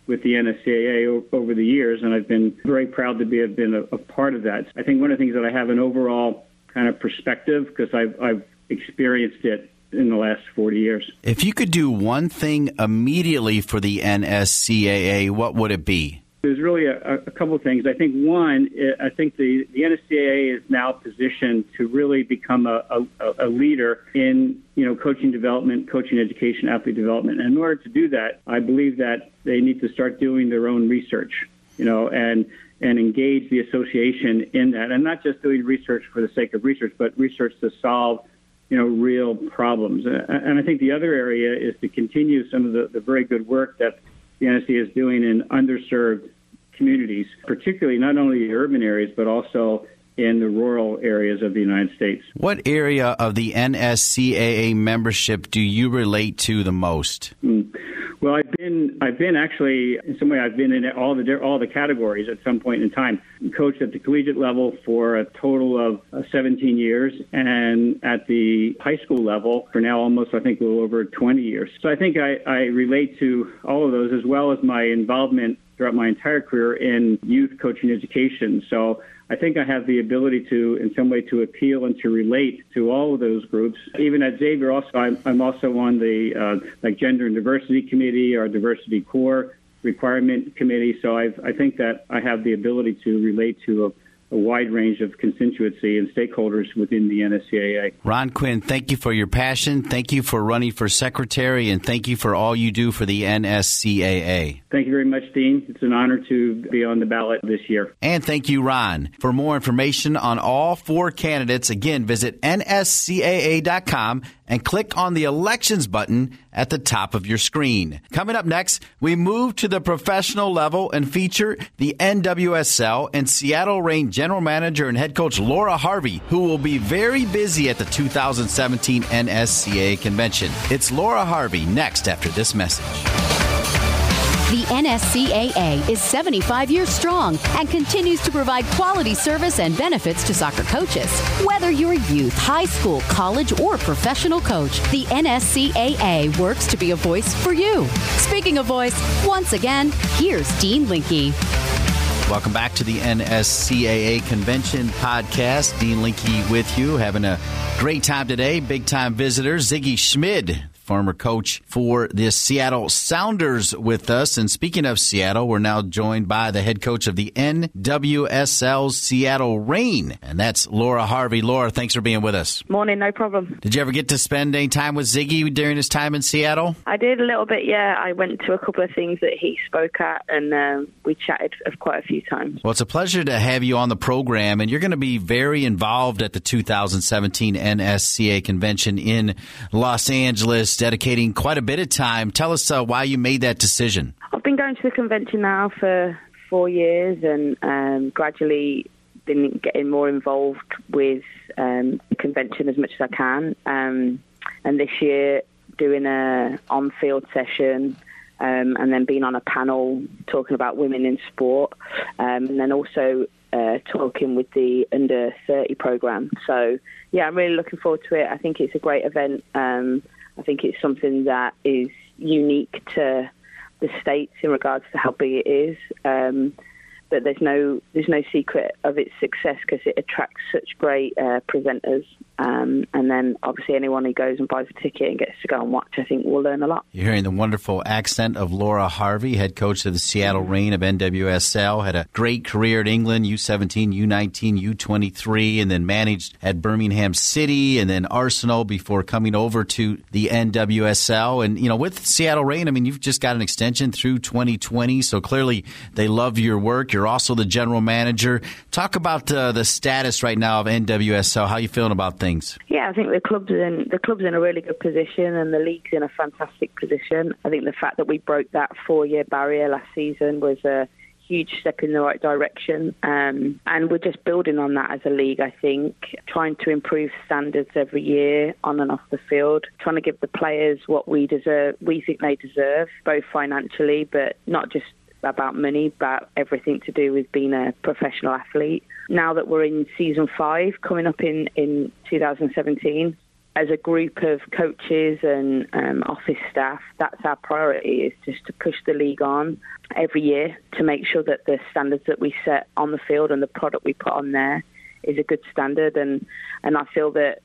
with the NSCAA over the years, and I've been very proud to be have been a, a part of that. I think one of the things that I have an overall kind of perspective because I've, I've experienced it in the last 40 years. If you could do one thing immediately for the NSCAA, what would it be? There's really a, a couple of things. I think one, eh, I think the, the NSCAA is now positioned to really become a, a, a leader in you know coaching development, coaching education, athlete development. And in order to do that, I believe that they need to start doing their own research. You know, and and engage the association in that, and not just doing research for the sake of research, but research to solve you know, real problems. And I think the other area is to continue some of the, the very good work that the NSC is doing in underserved communities, particularly not only the urban areas, but also in the rural areas of the United States. What area of the NSCAA membership do you relate to the most? Mm. Well, I've been I've been actually in some way I've been in all the all the categories at some point in time. Coached at the collegiate level for a total of uh, 17 years, and at the high school level for now almost I think a little over 20 years. So I think I, I relate to all of those as well as my involvement throughout my entire career in youth coaching education. So I think I have the ability to, in some way, to appeal and to relate to all of those groups. Even at Xavier, also, I'm, I'm also on the uh, like gender and diversity committee or diversity core requirement committee. So I've, I think that I have the ability to relate to a wide range of constituency and stakeholders within the NSCAA. Ron Quinn, thank you for your passion. Thank you for running for secretary, and thank you for all you do for the NSCAA. Thank you very much, Dean. It's an honor to be on the ballot this year. And thank you, Ron. For more information on all four candidates, again, visit nscaa.com and click on the elections button at the top of your screen. Coming up next, we move to the professional level and feature the NWSL and Seattle Reign general manager and head coach Laura Harvey, who will be very busy at the 2017 NSCA convention. It's Laura Harvey next after this message. The NSCAA is 75 years strong and continues to provide quality service and benefits to soccer coaches. Whether you're a youth, high school, college, or professional coach, the NSCAA works to be a voice for you. Speaking of voice, once again, here's Dean Linke. Welcome back to the NSCAA Convention podcast. Dean Linke with you, having a great time today. Big time visitors, Sigi Schmid, former coach for the Seattle Sounders, with us. And speaking of Seattle, we're now joined by the head coach of the NWSL Seattle Reign, and that's Laura Harvey. Laura, thanks for being with us. Morning, no problem. Did you ever get to spend any time with Sigi during his time in Seattle? I did a little bit, yeah. I went to a couple of things that he spoke at, and um, we chatted quite a few times. Well, it's a pleasure to have you on the program, and you're going to be very involved at the 2017 NSCA convention in Los Angeles, dedicating quite a bit of time. Tell us uh, why you made that decision. I've been going to the convention now for four years, and um, gradually been getting more involved with um, the convention as much as I can. Um, and this year, doing a on-field session, um, and then being on a panel talking about women in sport, um, and then also uh, talking with the under 30 program. So yeah, I'm really looking forward to it. I think it's a great event. Um, I think it's something that is unique to the states in regards to how big it is. Um, but there's no there's no secret of its success because it attracts such great uh, presenters. Um, and then obviously anyone who goes and buys a ticket and gets to go and watch, I think will learn a lot. You're hearing the wonderful accent of Laura Harvey, head coach of the Seattle Reign of NWSL. Had a great career at England, U17, U19, U23, and then managed at Birmingham City and then Arsenal before coming over to the NWSL. And, you know, with Seattle Reign, I mean, you've just got an extension through 2020, so clearly they love your work. You're also the general manager. Talk about uh, the status right now of NWSL. How are you feeling about things? Yeah, I think the club's in the club's in a really good position, and the league's in a fantastic position. I think the fact that we broke that four-year barrier last season was a huge step in the right direction. Um, and we're just building on that as a league, I think, trying to improve standards every year on and off the field, trying to give the players what we deserve, we think they deserve, both financially, but not just about money, but everything to do with being a professional athlete. Now that we're in season five, coming up in, in 2017, as a group of coaches and um, office staff, that's our priority is just to push the league on every year to make sure that the standards that we set on the field and the product we put on there is a good standard. And, and I feel that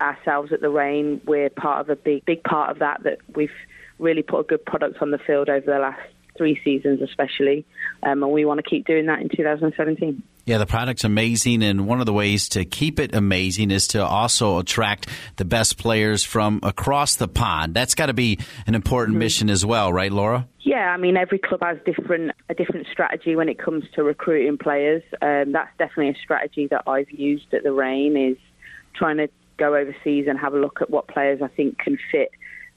ourselves at the Reign, we're part of a big, big part of that, that we've really put a good product on the field over the last three seasons, especially. Um, and we want to keep doing that in 2017. Yeah, the product's amazing, and one of the ways to keep it amazing is to also attract the best players from across the pond. That's got to be an important mm-hmm. mission as well, right, Laura? Yeah, I mean every club has different a different strategy when it comes to recruiting players. Um, that's definitely a strategy that I've used at the Reign is trying to go overseas and have a look at what players I think can fit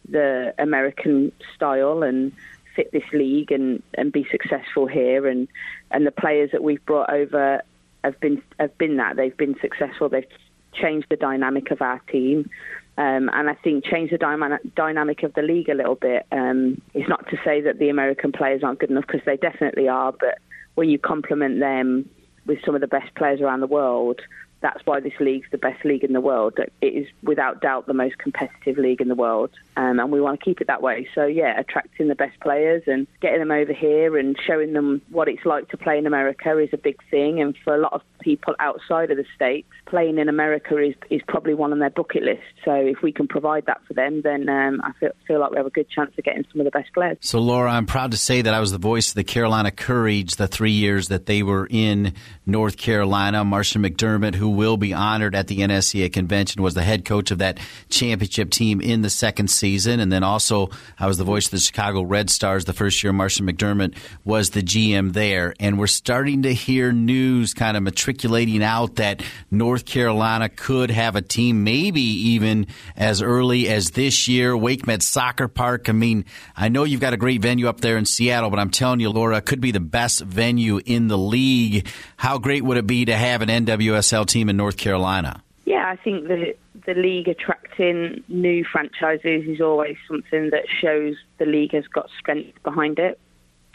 the American style and fit this league and, and be successful here. And, and the players that we've brought over have been have been that they've been successful. They've changed the dynamic of our team. Um, and I think changed the dynamic of the league a little bit. Um, it's not to say that the American players aren't good enough because they definitely are, but when you complement them with some of the best players around the world, that's why this league's the best league in the world. It is without doubt the most competitive league in the world, um, and we want to keep it that way. So yeah, attracting the best players and getting them over here and showing them what it's like to play in America is a big thing. And for a lot of people outside of the states, playing in America is is probably one on their bucket list. So if we can provide that for them, then um, I feel, feel like we have a good chance of getting some of the best players. So Laura, I'm proud to say that I was the voice of the Carolina Courage the three years that they were in North Carolina. Marcia McDermott, who will be honored at the NSCA convention, was the head coach of that championship team in the second season. And then also, I was the voice of the Chicago Red Stars the first year. Marcia McDermott was the GM there. And we're starting to hear news kind of matriculating out that North Carolina could have a team, maybe even as early as this year. Wake Med Soccer Park. I mean, I know you've got a great venue up there in Seattle, but I'm telling you, Laura, could be the best venue in the league. How great would it be to have an NWSL team in North Carolina? Yeah, I think the the league attracting new franchises is always something that shows the league has got strength behind it.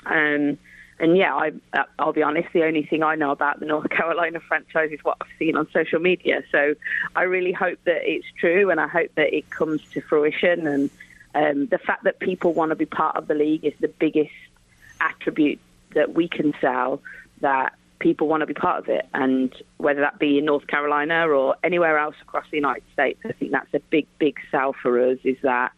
Um, and yeah, I, I'll be honest, the only thing I know about the North Carolina franchise is what I've seen on social media. So I really hope that it's true and I hope that it comes to fruition. And um, the fact that people want to be part of the league is the biggest attribute that we can sell that people want to be part of it. And whether that be in North Carolina or anywhere else across the United States, I think that's a big, big sell for us is that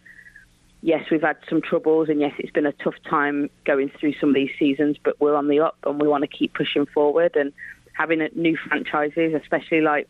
yes, we've had some troubles, and yes, it's been a tough time going through some of these seasons, but we're on the up, and we want to keep pushing forward. And having new franchises, especially like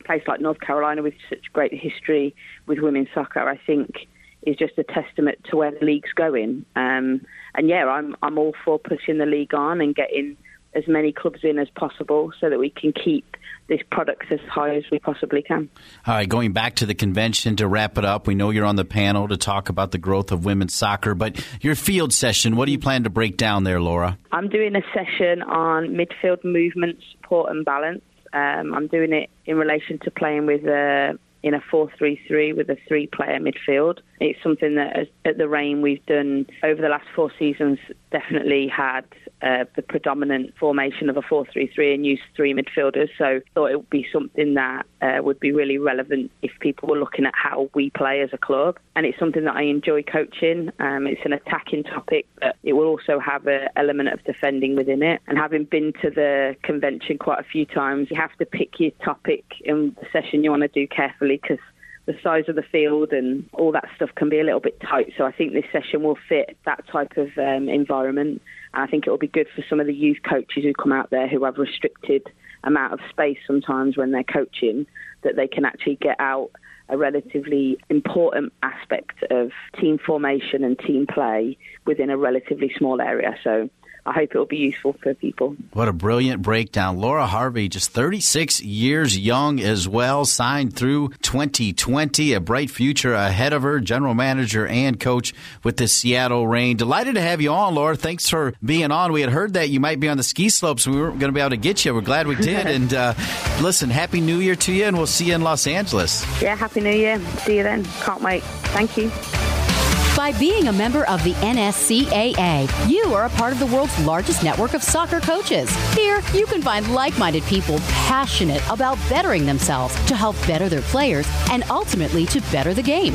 a place like North Carolina with such great history with women's soccer, I think is just a testament to where the league's going. Um, and yeah, I'm I'm all for pushing the league on and getting as many clubs in as possible so that we can keep this product as high as we possibly can. All right, going back to the convention to wrap it up, we know you're on the panel to talk about the growth of women's soccer, but your field session, what do you plan to break down there, Laura? I'm doing a session on midfield movement, support, and balance. Um, I'm doing it in relation to playing with uh, in a 4-3-3 with a three-player midfield. It's something that at the Reign we've done over the last four seasons. Definitely had uh, the predominant formation of a 4-3-3 and used three midfielders. So thought it would be something that uh, would be really relevant if people were looking at how we play as a club. And it's something that I enjoy coaching. Um, it's an attacking topic, but it will also have an element of defending within it. And having been to the convention quite a few times, you have to pick your topic and the session you want to do carefully because the size of the field and all that stuff can be a little bit tight. So I think this session will fit that type of um, environment. And I think it will be good for some of the youth coaches who come out there who have restricted amount of space sometimes when they're coaching, that they can actually get out a relatively important aspect of team formation and team play within a relatively small area. So I hope it will be useful for people. What a brilliant breakdown. Laura Harvey, just 36 years young as well, signed through 2020, a bright future ahead of her, general manager and coach with the Seattle Reign. Delighted to have you on, Laura. Thanks for being on. We had heard that you might be on the ski slopes. We weren't going to be able to get you. We're glad we did. and uh, listen, Happy New Year to you, and we'll see you in Los Angeles. Yeah, Happy New Year. See you then. Can't wait. Thank you. By being a member of the NSCAA, you are a part of the world's largest network of soccer coaches. Here, you can find like minded people passionate about bettering themselves to help better their players and ultimately to better the game.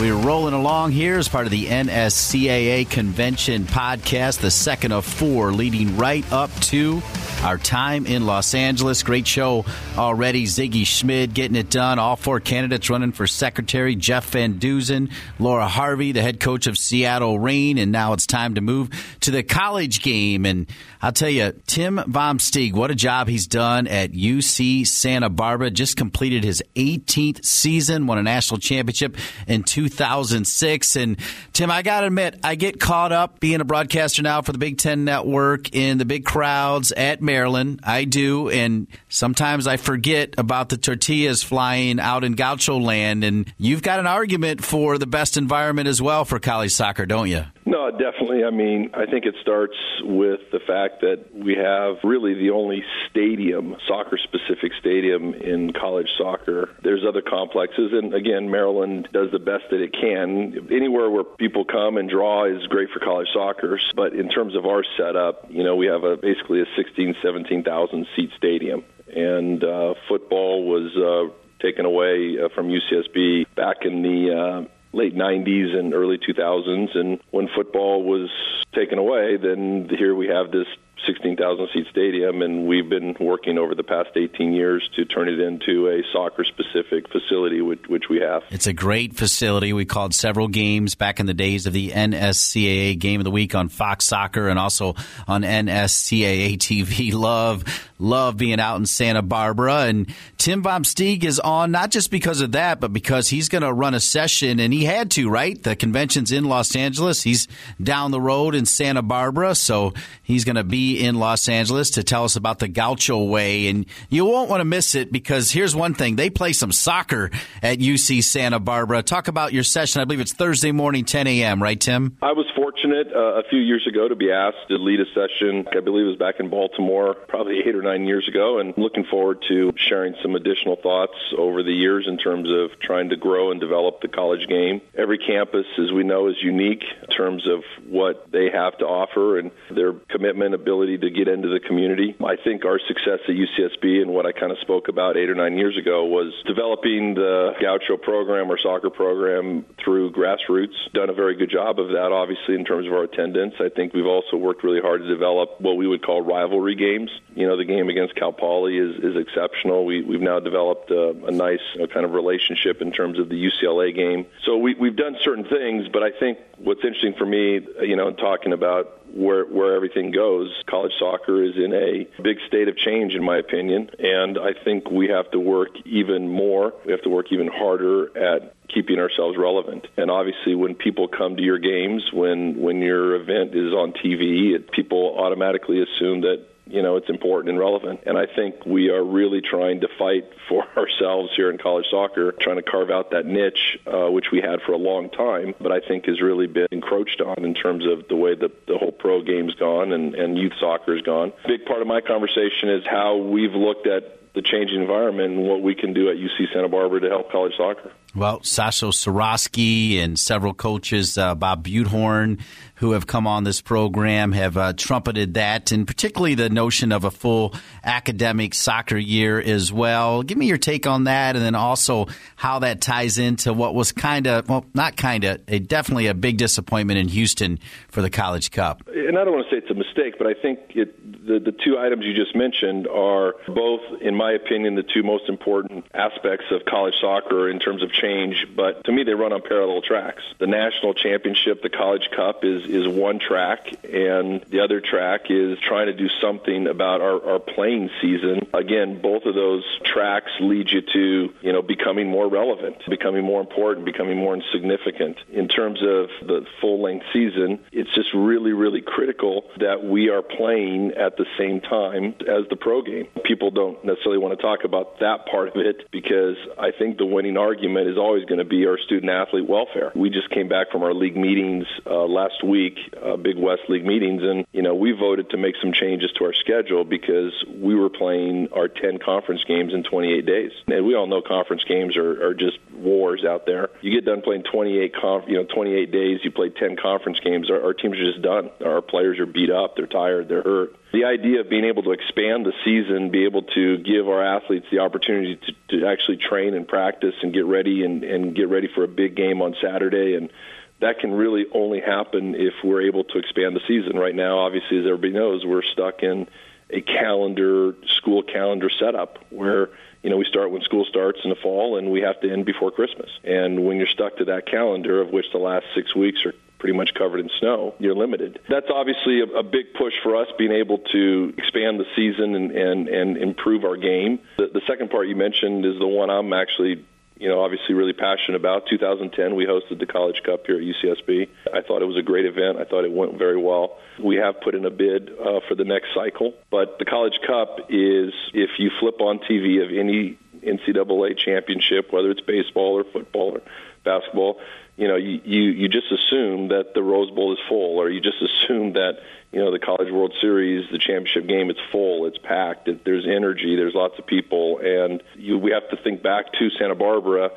We're rolling along here as part of the NSCAA Convention podcast, the second of four, leading right up to our time in Los Angeles. Great show already. Sigi Schmid getting it done. All four candidates running for secretary. Jeff Van Duzen, Laura Harvey, the head coach of Seattle Reign, and now it's time to move to the college game. And I'll tell you, Tim Vom Steeg, what a job he's done at UC Santa Barbara. Just completed his 18th season, won a national championship in 2006. And Tim, I got to admit, I get caught up being a broadcaster now for the Big Ten Network in the big crowds at Maryland. I do. And sometimes I forget about the tortillas flying out in Gaucho land. And you've got an argument for the best environment as well for college soccer, don't you? No, definitely. I mean, I think it starts with the fact that we have really the only stadium, soccer specific stadium in college soccer. There's other complexes, and again, Maryland does the best that it can. Anywhere where people come and draw is great for college soccer, but in terms of our setup, you know, we have a basically a 16, 17,000 seat stadium, and uh, football was uh, taken away uh, from UCSB back in the uh, late 90s and early 2000s. And when football was taken away, then here we have this 16,000 seat stadium, and we've been working over the past 18 years to turn it into a soccer specific facility, which, which, we have. It's a great facility. We called several games back in the days of the NSCAA Game of the Week on Fox Soccer and also on NSCAA TV. Love, love being out in Santa Barbara. And Tim Vom Steeg is on not just because of that, but because he's going to run a session, and he had to, right? The convention's in Los Angeles. He's down the road in Santa Barbara, so he's going to be in Los Angeles to tell us about the Gaucho Way. And you won't want to miss it because here's one thing they play some soccer at UC Santa Barbara. Talk about your session. I believe it's Thursday morning, 10 a.m., right, Tim? I was fortunate uh, a few years ago to be asked to lead a session. I believe it was back in Baltimore, probably eight or nine years ago, and looking forward to sharing some additional thoughts over the years in terms of trying to grow and develop the college game. Every campus, as we know, is unique in terms of what they have to offer and their commitment, ability to get into the community. I think our success at UCSB and what I kind of spoke about eight or nine years ago was developing the Gaucho program or soccer program through grassroots. Done a very good job of that, obviously, in in terms of our attendance. I think we've also worked really hard to develop what we would call rivalry games. You know, the game against Cal Poly is, is exceptional. We, we've now developed a, a nice you know, kind of relationship in terms of the UCLA game. So we, we've done certain things, but I think what's interesting for me, you know, talking about where where everything goes. College soccer is in a big state of change, in my opinion, and I think we have to work even more. We have to work even harder at keeping ourselves relevant. And obviously, when people come to your games, when when your event is on TV, it, people automatically assume that you know it's important and relevant. And I think we are really trying to fight for ourselves here in college soccer, trying to carve out that niche, uh, which we had for a long time, but I think has really been encroached on in terms of the way that the whole pro game's gone and, and youth soccer has gone. A big part of my conversation is how we've looked at the changing environment and what we can do at UC Santa Barbara to help college soccer. Well, Sasho Cirovski and several coaches, uh, Bob Butehorn, who have come on this program, have uh, trumpeted that, and particularly the notion of a full academic soccer year as well. Give me your take on that, and then also how that ties into what was kind of, well, not kind of, a definitely a big disappointment in Houston for the College Cup. And I don't want to say it's a mistake, but I think it, the the two items you just mentioned are both, in my opinion, the two most important aspects of college soccer in terms of change. But to me, they run on parallel tracks. The national championship, the College Cup, is is one track, and the other track is trying to do something about our, our playing season. Again, both of those tracks lead you to you know becoming more relevant, becoming more important, becoming more significant in terms of the full length season. It's just really, really critical that we are playing at the same time as the pro game. People don't necessarily want to talk about that part of it because I think the winning argument is always going to be our student athlete welfare. We just came back from our league meetings uh, last week week, uh, Big West League meetings, and you know we voted to make some changes to our schedule because we were playing our 10 conference games in 28 days. And we all know conference games are, are just wars out there. You get done playing 28 conf, you know 28 days, you play 10 conference games. Our, our teams are just done. Our players are beat up, they're tired, they're hurt the idea of being able to expand the season, be able to give our athletes the opportunity to, to actually train and practice and get ready and, and get ready for a big game on Saturday and that can really only happen if we're able to expand the season. Right now, obviously, as everybody knows, we're stuck in a calendar, school calendar setup where you know we start when school starts in the fall and we have to end before Christmas. And when you're stuck to that calendar, of which the last six weeks are pretty much covered in snow, you're limited. That's obviously a, a big push for us, being able to expand the season and, and, and improve our game. The, the second part you mentioned is the one I'm actually you know, obviously really passionate about. 2010, we hosted the College Cup here at UCSB. I thought it was a great event. I thought it went very well. We have put in a bid uh, for the next cycle, but the College Cup is, if you flip on TV of any NCAA championship, whether it's baseball or football or basketball, you know, you, you, you just assume that the Rose Bowl is full, or you just assume that you know the College World Series, the championship game, it's full, it's packed, it, there's energy, there's lots of people, and you, we have to think back to Santa Barbara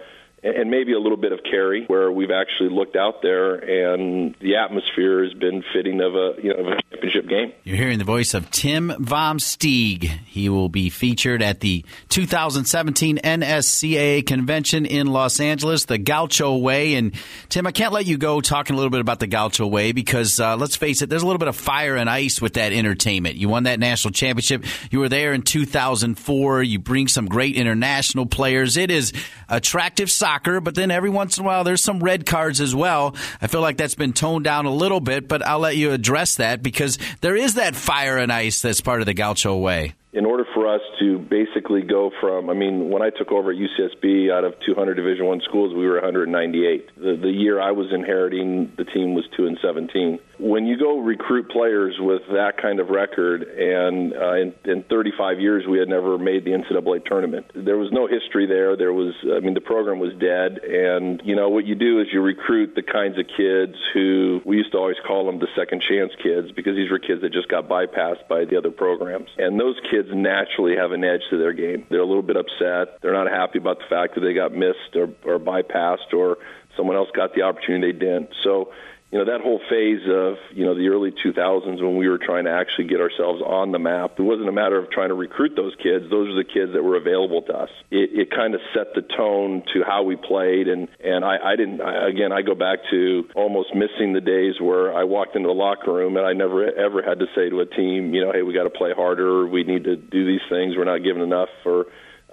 and maybe a little bit of Cary, where we've actually looked out there and the atmosphere has been fitting of a you know of a championship game. You're hearing the voice of Tim Vom Steeg. He will be featured at the 2017 NSCAA convention in Los Angeles, the Gaucho Way. And Tim, I can't let you go talking a little bit about the Gaucho Way because uh, let's face it, there's a little bit of fire and ice with that entertainment. You won that national championship. You were there in 2004. You bring some great international players. It is attractive soccer soccer, but then every once in a while there's some red cards as well. I feel like that's been toned down a little bit, but I'll let you address that because there is that fire and ice that's part of the Gaucho way in order for us to basically go from, I mean, when I took over at UCSB, out of 200 Division One schools, we were 198. The, the year I was inheriting, the team was two and 17. When you go recruit players with that kind of record, and uh, in, in 35 years we had never made the NCAA tournament, there was no history there. There was, I mean, the program was dead, and you know what you do is you recruit the kinds of kids who we used to always call them the second chance kids because these were kids that just got bypassed by the other programs, and those kids kids naturally have an edge to their game. They're a little bit upset. They're not happy about the fact that they got missed or, or bypassed or someone else got the opportunity they didn't. So, you know that whole phase of you know the early 2000s when we were trying to actually get ourselves on the map. It wasn't a matter of trying to recruit those kids; those are the kids that were available to us. It, it kind of set the tone to how we played, and and I, I didn't. I, again, I go back to almost missing the days where I walked into the locker room and I never ever had to say to a team, you know, hey, we got to play harder. We need to do these things. We're not giving enough for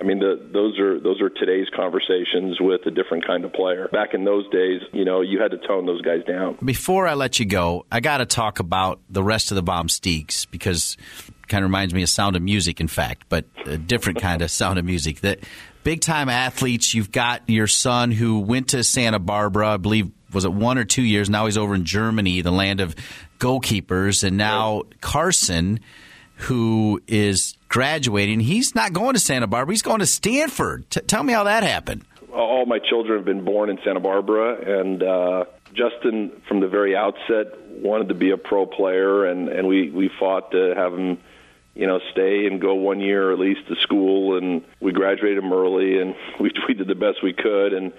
I mean, the, those are those are today's conversations with a different kind of player. Back in those days, you know, you had to tone those guys down. Before I let you go, I got to talk about the rest of the Vom Steegs because it kind of reminds me of Sound of Music, in fact, but a different kind of Sound of Music. That big time athletes. You've got your son who went to Santa Barbara, I believe, was it one or two years? Now he's over in Germany, the land of goalkeepers, and now Carson who is graduating. He's not going to Santa Barbara. He's going to Stanford. T- tell me how that happened. All my children have been born in Santa Barbara, and uh, Justin, from the very outset, wanted to be a pro player, and and we we fought to have him, you know, stay and go one year at least to school, and we graduated him early, and we we did the best we could, and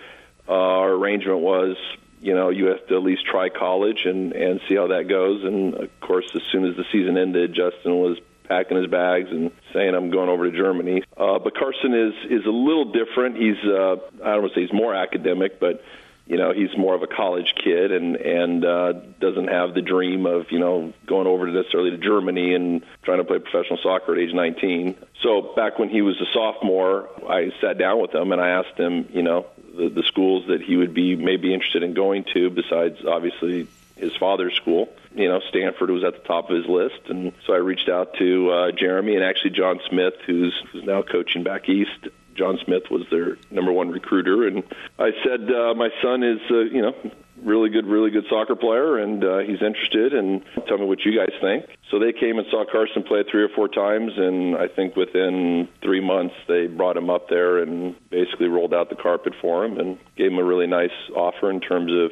uh, our arrangement was you know you have to at least try college and and see how that goes and of course as soon as the season ended justin was packing his bags and saying I'm going over to Germany. Uh, but Carson is is a little different. He's uh, I don't want to say he's more academic, but you know he's more of a college kid and and uh, doesn't have the dream of you know going over to necessarily to Germany and trying to play professional soccer at age 19. So back when he was a sophomore, I sat down with him and I asked him, you know, the, the schools that he would be maybe interested in going to, besides obviously his father's school. You know, Stanford was at the top of his list, and so I reached out to uh, Jeremy and actually John Smith, who's who's now coaching back east. John Smith was their number one recruiter, and I said, uh, "My son is, uh, you know, really good, really good soccer player, and uh, he's interested. And tell me what you guys think." So they came and saw Carson play three or four times, and I think within three months they brought him up there and basically rolled out the carpet for him and gave him a really nice offer in terms of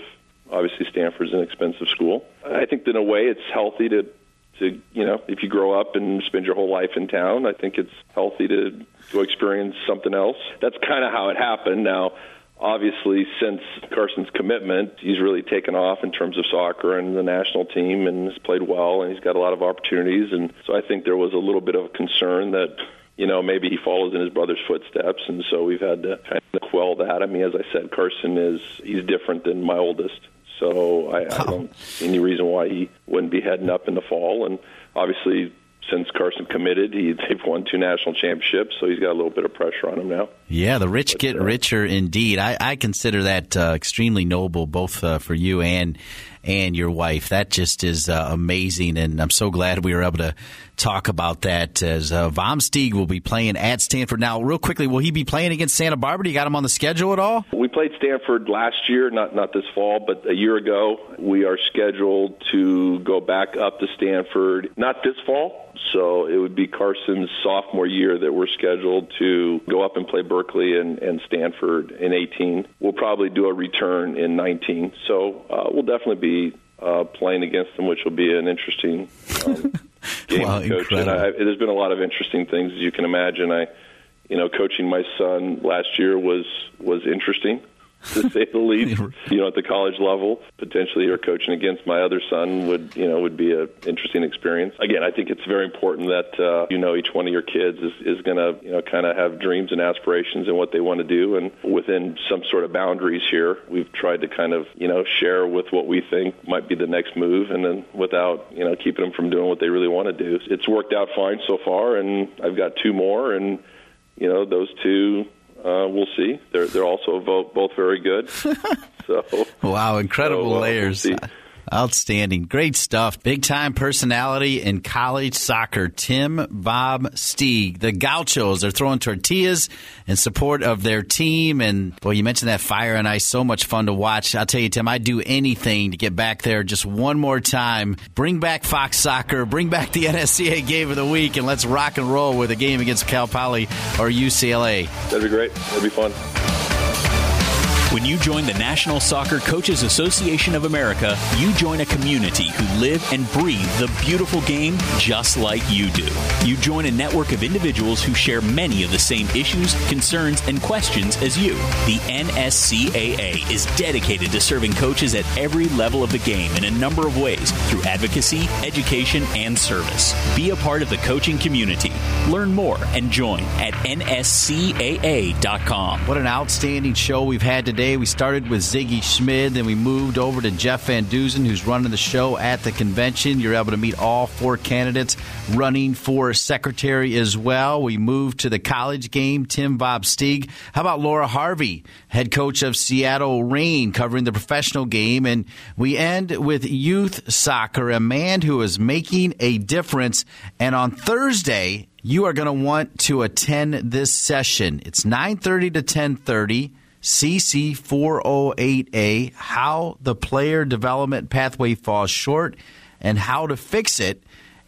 Obviously, Stanford's an expensive school. I think that in a way it's healthy to, to you know, if you grow up and spend your whole life in town, I think it's healthy to go experience something else. That's kind of how it happened. Now, obviously, since Carson's commitment, he's really taken off in terms of soccer and the national team, and has played well, and he's got a lot of opportunities. And so I think there was a little bit of concern that you know, maybe he follows in his brother's footsteps, and so we've had to kind of quell that. I mean, as I said, Carson is he's different than my oldest, so I, I don't see any reason why he wouldn't be heading up in the fall. And obviously, since Carson committed, he, they've won two national championships, so he's got a little bit of pressure on him now. Yeah, the rich but, get uh, richer indeed. I, I consider that uh, extremely noble, both uh, for you and and your wife. That just is uh, amazing, and I'm so glad we were able to talk about that. As uh, Vom Steeg will be playing at Stanford now. Real quickly, will he be playing against Santa Barbara? Do You got him on the schedule at all? We played Stanford last year, not not this fall, but a year ago. We are scheduled to go back up to Stanford, not this fall. So it would be Carson's sophomore year that we're scheduled to go up and play Berkeley and, and Stanford in 18. We'll probably do a return in 19. So uh, we'll definitely be uh, playing against them, which will be an interesting um, game wow, coach. And I, there's been a lot of interesting things, as you can imagine. I, you know, coaching my son last year was was interesting to say the least. You know, at the college level, potentially or coaching against my other son would you know would be an interesting experience. Again, I think it's very important that uh, you know each one of your kids is is going to you know kind of have dreams and aspirations and what they want to do, and within some sort of boundaries here, we've tried to kind of you know share with what we think might be the next move, and then without you know keeping them from doing what they really want to do. It's worked out fine so far, and I've got two more, and you know those two uh, we'll see. They're they're also both both very good. So wow, incredible so, uh, layers. We'll Outstanding. Great stuff. Big time personality in college soccer. Tim Vom Steeg. The Gauchos are throwing tortillas in support of their team. And, well, you mentioned that fire and ice. So much fun to watch. I'll tell you, Tim, I'd do anything to get back there just one more time. Bring back Fox Soccer. Bring back the NSCA game of the week. And let's rock and roll with a game against Cal Poly or UCLA. That'd be great. That'd be fun. When you join the National Soccer Coaches Association of America, you join a community who live and breathe the beautiful game just like you do. You join a network of individuals who share many of the same issues, concerns, and questions as you. The NSCAA is dedicated to serving coaches at every level of the game in a number of ways through advocacy, education, and service. Be a part of the coaching community. Learn more and join at nscaa.com. What an outstanding show we've had today. We started with Sigi Schmid, then we moved over to Jeff Van Duzen, who's running the show at the convention. You're able to meet all four candidates running for secretary as well. We moved to the college game, Tim Vom Steeg. How about Laura Harvey, head coach of Seattle Reign, covering the professional game? And we end with youth soccer, a man who is making a difference. And on Thursday, you are going to want to attend this session. It's 9:30 to 10:30. CC 408A, how the player development pathway falls short and how to fix it.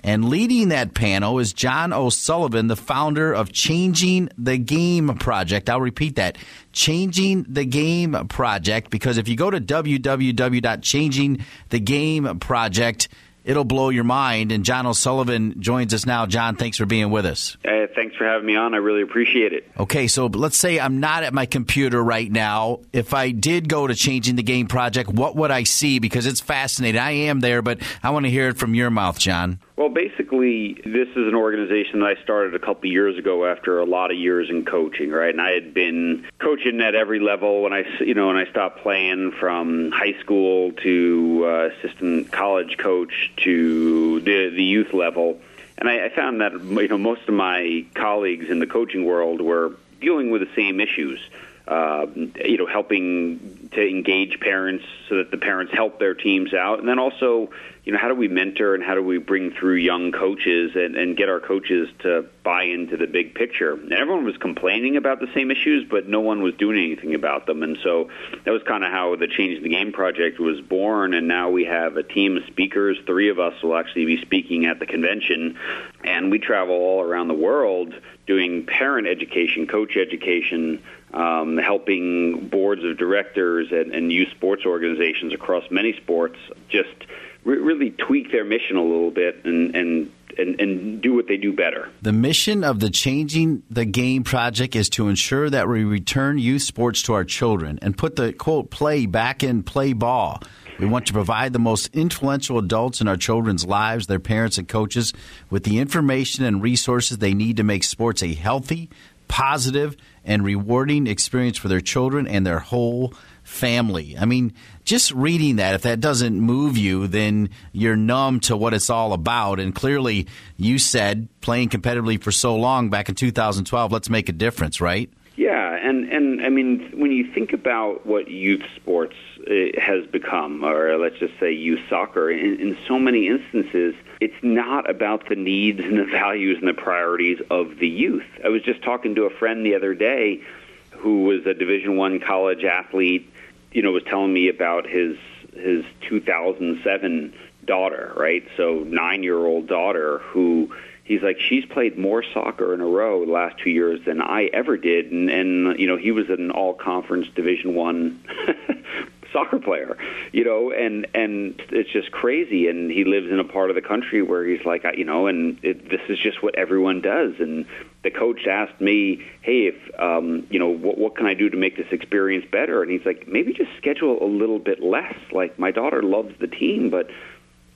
And leading that panel is John O'Sullivan, the founder of Changing the Game Project. I'll repeat that Changing the Game Project, because if you go to www.changingthegameproject, it'll blow your mind. And John O'Sullivan joins us now. John, thanks for being with us. Uh, thanks for having me on. I really appreciate it. Okay, so let's say I'm not at my computer right now. If I did go to Changing the Game Project, what would I see? Because it's fascinating. I am there, but I want to hear it from your mouth, John. Well, basically, this is an organization that I started a couple years ago after a lot of years in coaching, right? And I had been coaching at every level when I, you know, when I stopped playing from high school to uh, assistant college coach to the the youth level, and I, I found that you know most of my colleagues in the coaching world were dealing with the same issues. Uh, you know, helping to engage parents so that the parents help their teams out, and then also, you know, how do we mentor and how do we bring through young coaches and, and get our coaches to buy into the big picture? And everyone was complaining about the same issues, but no one was doing anything about them, and so that was kind of how the Change the Game project was born. And now we have a team of speakers. Three of us will actually be speaking at the convention, and we travel all around the world doing parent education, coach education um, helping boards of directors and, and youth sports organizations across many sports just re- really tweak their mission a little bit and, and and, and, do what they do better. The mission of the Changing the Game project is to ensure that we return youth sports to our children and put the quote play back in play ball. We want to provide the most influential adults in our children's lives, their parents and coaches, with the information and resources they need to make sports a healthy, positive, and rewarding experience for their children and their whole family. I mean, just reading that, if that doesn't move you, then you're numb to what it's all about. And clearly, you said playing competitively for so long back in 2012, let's make a difference, right? Yeah, and and I mean, when you think about what youth sports uh, has become, or let's just say youth soccer, in, in so many instances, it's not about the needs and the values and the priorities of the youth. I was just talking to a friend the other day who was a Division One college athlete. You know, was telling me about his his 2007 daughter, right? So nine year old daughter who he's like she's played more soccer in a row the last two years than I ever did, and and you know he was an all conference Division One soccer player, you know, and and it's just crazy. And he lives in a part of the country where he's like, you know, and it, this is just what everyone does. And the coach asked me, hey, if um, you know, what, what can I do to make this experience better? And he's like, maybe just schedule a little bit less. Like my daughter loves the team, but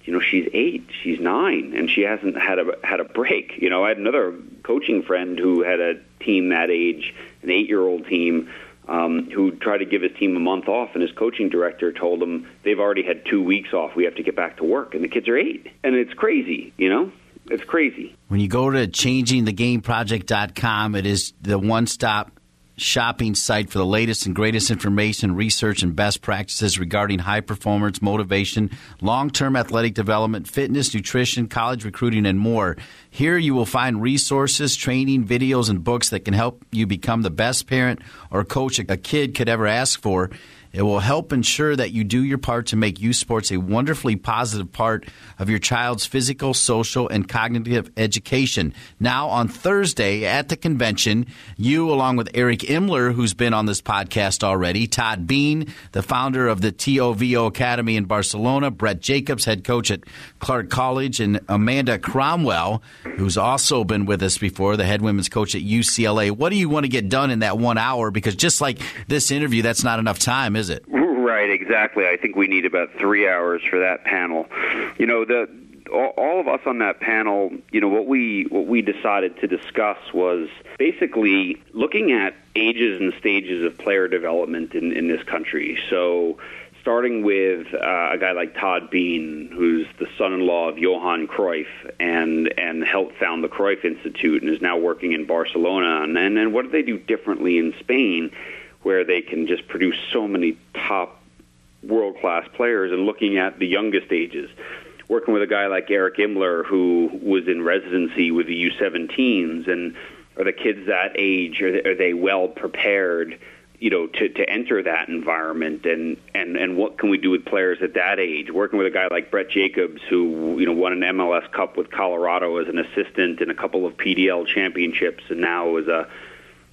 you know she's eight she's nine and she hasn't had a had a break you know i had another coaching friend who had a team that age an eight year old team um, who tried to give his team a month off, and his coaching director told him they've already had two weeks off. We have to get back to work, and the kids are eight, and it's crazy, you know. It's crazy. When you go to changingthegameproject.com, it is the one-stop shopping site for the latest and greatest information, research, and best practices regarding high performance, motivation, long term athletic development, fitness, nutrition, college recruiting, and more. Here you will find resources, training, videos, and books that can help you become the best parent or coach a kid could ever ask for. It will help ensure that you do your part to make youth sports a wonderfully positive part of your child's physical, social, and cognitive education. Now, on Thursday at the convention, you, along with Eric Imler, who's been on this podcast already, Todd Beane, the founder of the TOVO Academy in Barcelona, Brett Jacobs, head coach at Clark College, and Amanda Cromwell, who's also been with us before, the head women's coach at UCLA. What do you want to get done in that one hour? Because just like this interview, that's not enough time, is Right, exactly. I think we need about three hours for that panel. You know, the all of us on that panel, you know, what we what we decided to discuss was basically looking at ages and stages of player development in, in this country. So starting with uh, a guy like Todd Beane, who's the son-in-law of Johan Cruyff, and and helped found the Cruyff Institute, and is now working in Barcelona. And and, and what do they do differently in Spain, where they can just produce so many top world-class players? And looking at the youngest ages, working with a guy like Eric Imler, who was in residency with the U17s, and are the kids that age? Are they, are they well prepared? you know, to, to enter that environment and, and, and what can we do with players at that age? Working with a guy like Brett Jacobs, who, you know, won an MLS Cup with Colorado as an assistant in a couple of PDL championships and now is a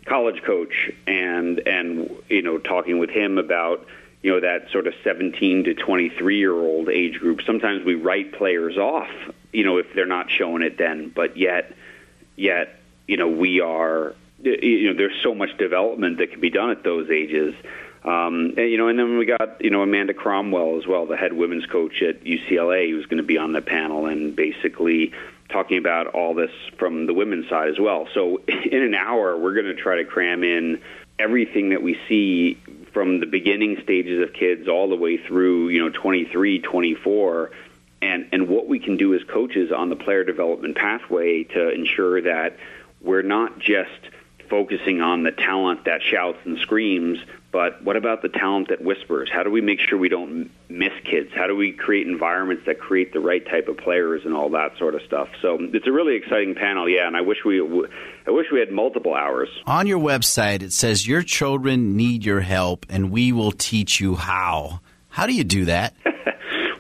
college coach and, and, you know, talking with him about, you know, that sort of 17 to 23 year old age group. Sometimes we write players off, you know, if they're not showing it then, but yet, yet, you know, we are you know, there's so much development that can be done at those ages. Um, and, you know, and then we got you know Amanda Cromwell as well, the head women's coach at UCLA, who's going to be on the panel and basically talking about all this from the women's side as well. So in an hour, we're going to try to cram in everything that we see from the beginning stages of kids all the way through you know 23, 24. And, and what we can do as coaches on the player development pathway to ensure that we're not just focusing on the talent that shouts and screams, but what about the talent that whispers? How do we make sure we don't miss kids? How do we create environments that create the right type of players and all that sort of stuff? So it's a really exciting panel, yeah. And I wish we, I wish we had multiple hours. On your website, it says your children need your help, and we will teach you how. How do you do that?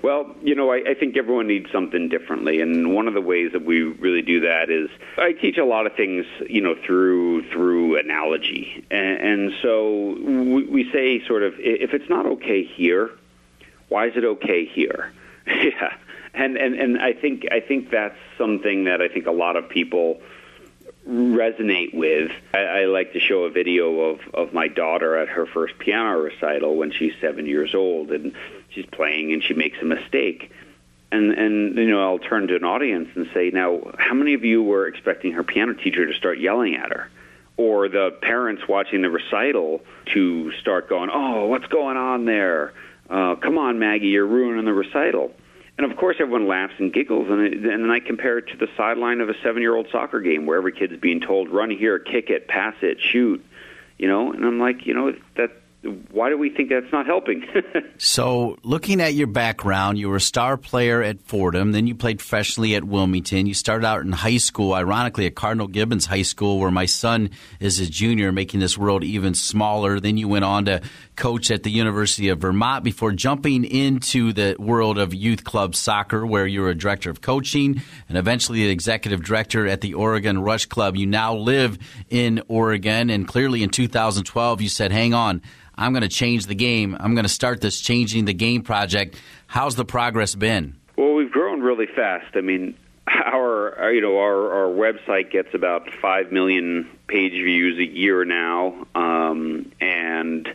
Well, you know, I, I think everyone needs something differently, and one of the ways that we really do that is I teach a lot of things, you know, through through analogy, and, and so we, we say sort of if it's not okay here, why is it okay here? yeah, and and and I think I think that's something that I think a lot of people resonate with. I, I like to show a video of of my daughter at her first piano recital when she's seven years old, and she's playing and she makes a mistake. And, and you know I'll turn to an audience and say, now, how many of you were expecting her piano teacher to start yelling at her, or the parents watching the recital to start going, oh, what's going on there? Uh, come on, Maggie, you're ruining the recital. And of course, everyone laughs and giggles, and, it, and then I compare it to the sideline of a seven-year-old soccer game where every kid's being told, "Run here, kick it, pass it, shoot," you know. And I'm like, you know, that why do we think that's not helping? so, looking at your background, you were a star player at Fordham, then you played professionally at Wilmington. You started out in high school, ironically, at Cardinal Gibbons High School, where my son is a junior, making this world even smaller. Then you went on to coach at the University of Vermont before jumping into the world of youth club soccer, where you were a director of coaching and eventually the executive director at the Oregon Rush Club. You now live in Oregon, and clearly in 2012, you said, hang on. I'm going to change the game. I'm going to start this changing the game project. How's the progress been? Well, we've grown really fast. I mean, our you know our our website gets about five million page views a year now, um, and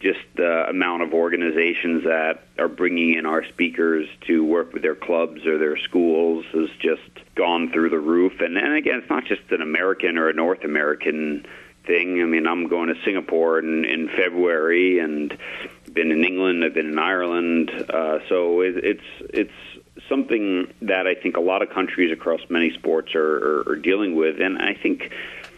just the amount of organizations that are bringing in our speakers to work with their clubs or their schools has just gone through the roof. And and again, it's not just an American or a North American thing. I mean, I'm going to Singapore in, in February, and been in England. I've been in Ireland. Uh, so it, it's it's something that I think a lot of countries across many sports are, are, are dealing with, and I think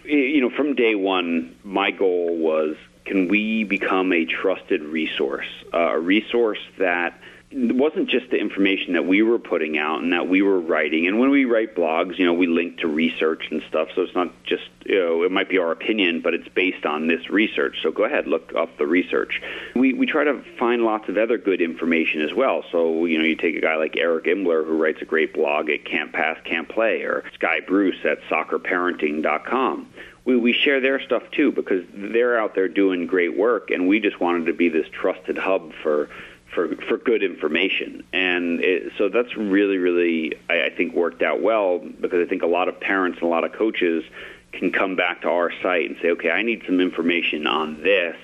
you know from day one, my goal was can we become a trusted resource, uh, a resource that it wasn't just the information that we were putting out and that we were writing. And when we write blogs, you know, we link to research and stuff. So it's not just, you know, it might be our opinion, but it's based on this research. So go ahead, look up the research. We, we try to find lots of other good information as well. So, you know, you take a guy like Eric Imler, who writes a great blog at Can't Pass, Can't Play, or Skye Bruce at soccerparenting.com we, we share their stuff too because they're out there doing great work, and we just wanted to be this trusted hub for for for good information. And it, so that's really, really, I, I think worked out well because I think a lot of parents and a lot of coaches can come back to our site and say, okay, I need some information on this.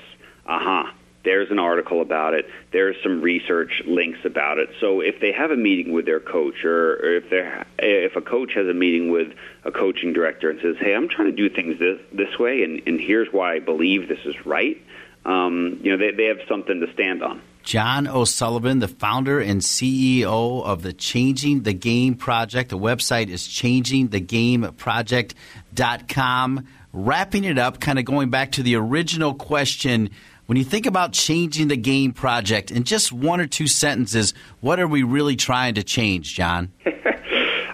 Aha. Uh-huh. There's an article about it. There's some research links about it. So if they have a meeting with their coach, or, or if they if a coach has a meeting with a coaching director and says, "Hey, I'm trying to do things this this way, and, and here's why I believe this is right," um, you know, they they have something to stand on. John O'Sullivan, the founder and CEO of the Changing the Game Project. The website is changingthegameproject.com. Wrapping it up, kind of going back to the original question when you think about changing the game project in just one or two sentences, what are we really trying to change, John?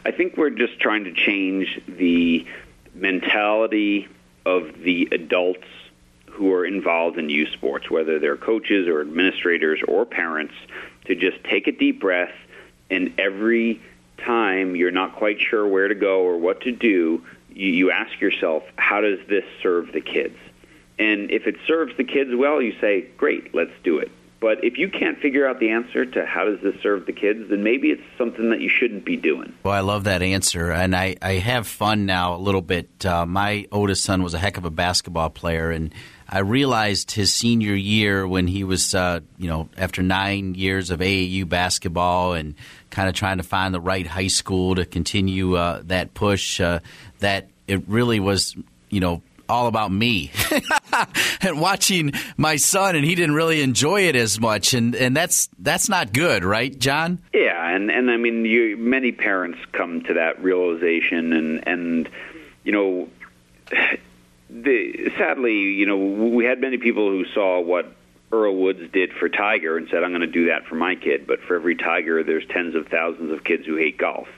I think we're just trying to change the mentality of the adults who are involved in youth sports, whether they're coaches or administrators or parents, to just take a deep breath and every time you're not quite sure where to go or what to do, you, you ask yourself, how does this serve the kids? And if it serves the kids well, you say, great, let's do it. But if you can't figure out the answer to how does this serve the kids, then maybe it's something that you shouldn't be doing. Well, I love that answer, and I, I have fun now a little bit. Uh, my oldest son was a heck of a basketball player, and I realized his senior year when he was, uh, you know, after nine years of AAU basketball and kind of trying to find the right high school to continue uh, that push, uh, that it really was, you know, all about me and watching my son and he didn't really enjoy it as much. And and that's that's not good right john? Yeah and and i mean you many parents come to that realization and and you know the sadly you know we had many people who saw what Earl Woods did for Tiger and said, I'm going to do that for my kid. But for every Tiger, there's tens of thousands of kids who hate golf.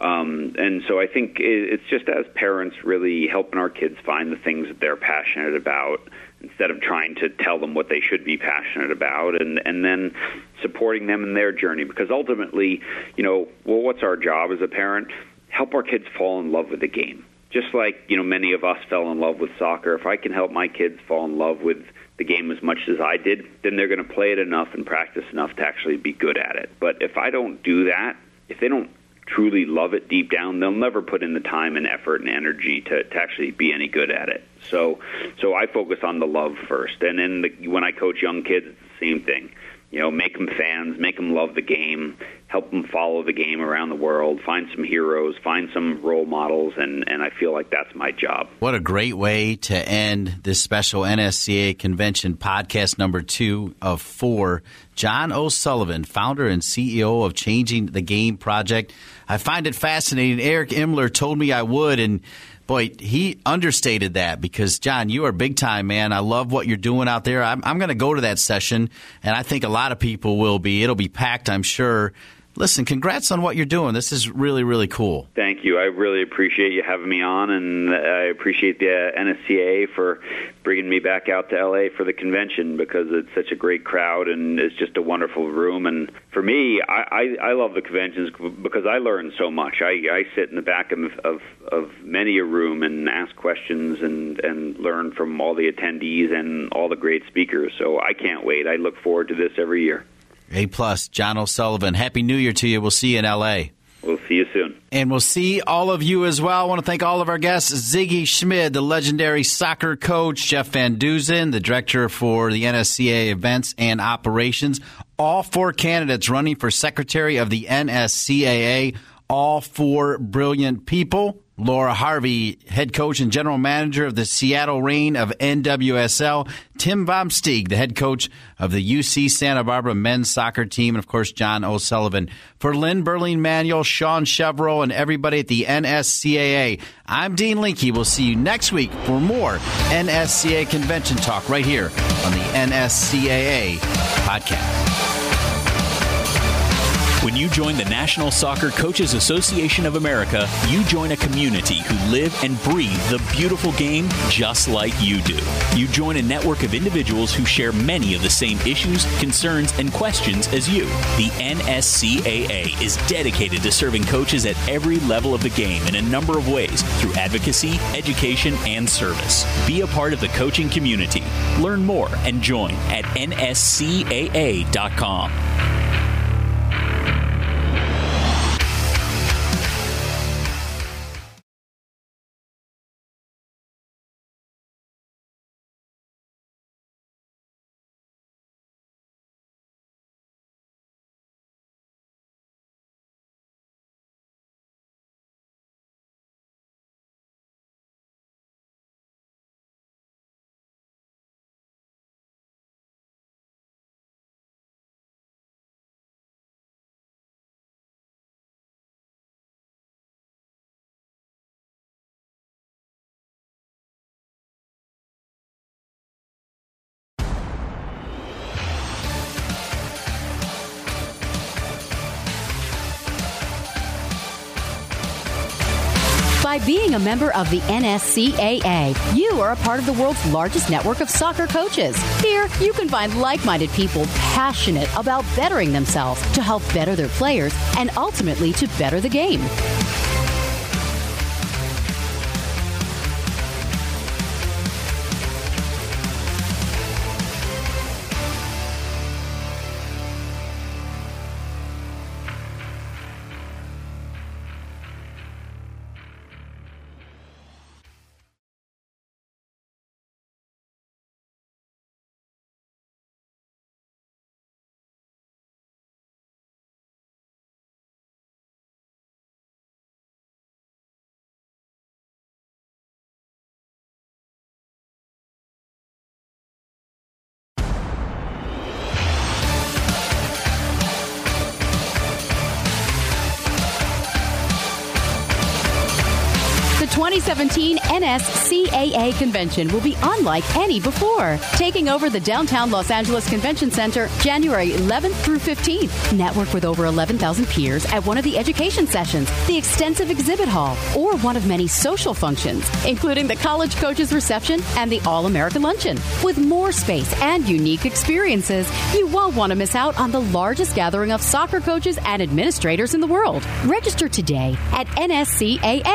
Um, and so I think it's just as parents really helping our kids find the things that they're passionate about instead of trying to tell them what they should be passionate about and, and then supporting them in their journey because ultimately, you know, well, what's our job as a parent? Help our kids fall in love with the game. Just like, you know, many of us fell in love with soccer. If I can help my kids fall in love with the game as much as I did, then they're going to play it enough and practice enough to actually be good at it. But if I don't do that, if they don't truly love it deep down, they'll never put in the time and effort and energy to, to actually be any good at it. So, so I focus on the love first, and then the, when I coach young kids, it's the same thing. You know, make them fans, make them love the game, help them follow the game around the world, find some heroes, find some role models, and, and I feel like that's my job. What a great way to end this special NSCA convention podcast number two of four. John O'Sullivan, founder and CEO of Changing the Game Project. I find it fascinating. Eric Imler told me I would, and boy, he understated that because John, you are big time, man. I love what you're doing out there. I'm, I'm going to go to that session, and I think a lot of people will be. It'll be packed, I'm sure. Listen, congrats on what you're doing. This is really, really cool. Thank you. I really appreciate you having me on, and I appreciate the uh, NSCA for bringing me back out to LA for the convention because it's such a great crowd and it's just a wonderful room. And for me, I, I, I love the conventions because I learn so much. I, I sit in the back of, of, of many a room and ask questions and, and learn from all the attendees and all the great speakers. So I can't wait. I look forward to this every year. A plus, John O'Sullivan. Happy New Year to you. We'll see you in L.A. We'll see you soon. And we'll see all of you as well. I want to thank all of our guests Sigi Schmid, the legendary soccer coach, Jeff Van Duzen, the director for the NSCA events and operations. All four candidates running for secretary of the NSCAA. All four brilliant people. Laura Harvey, head coach and general manager of the Seattle Reign of NWSL. Tim Vom Steeg, the head coach of the UC Santa Barbara men's soccer team. And of course, John O'Sullivan. For Lynn Berling Manuel, Sean Chevrolet, and everybody at the NSCAA, I'm Dean Linke. We'll see you next week for more NSCAA convention talk right here on the NSCAA podcast. When you join the National Soccer Coaches Association of America, you join a community who live and breathe the beautiful game just like you do. You join a network of individuals who share many of the same issues, concerns, and questions as you. The NSCAA is dedicated to serving coaches at every level of the game in a number of ways through advocacy, education, and service. Be a part of the coaching community. Learn more and join at nscaa.com. By being a member of the NSCAA, you are a part of the world's largest network of soccer coaches. Here, you can find like minded people passionate about bettering themselves to help better their players and ultimately to better the game. NSCAA convention will be unlike any before, taking over the downtown Los Angeles Convention Center January 11th through 15th. Network with over 11,000 peers at one of the education sessions, the extensive exhibit hall, or one of many social functions, including the college coaches reception and the All American Luncheon. With more space and unique experiences, you won't want to miss out on the largest gathering of soccer coaches and administrators in the world. Register today at nscaa.com.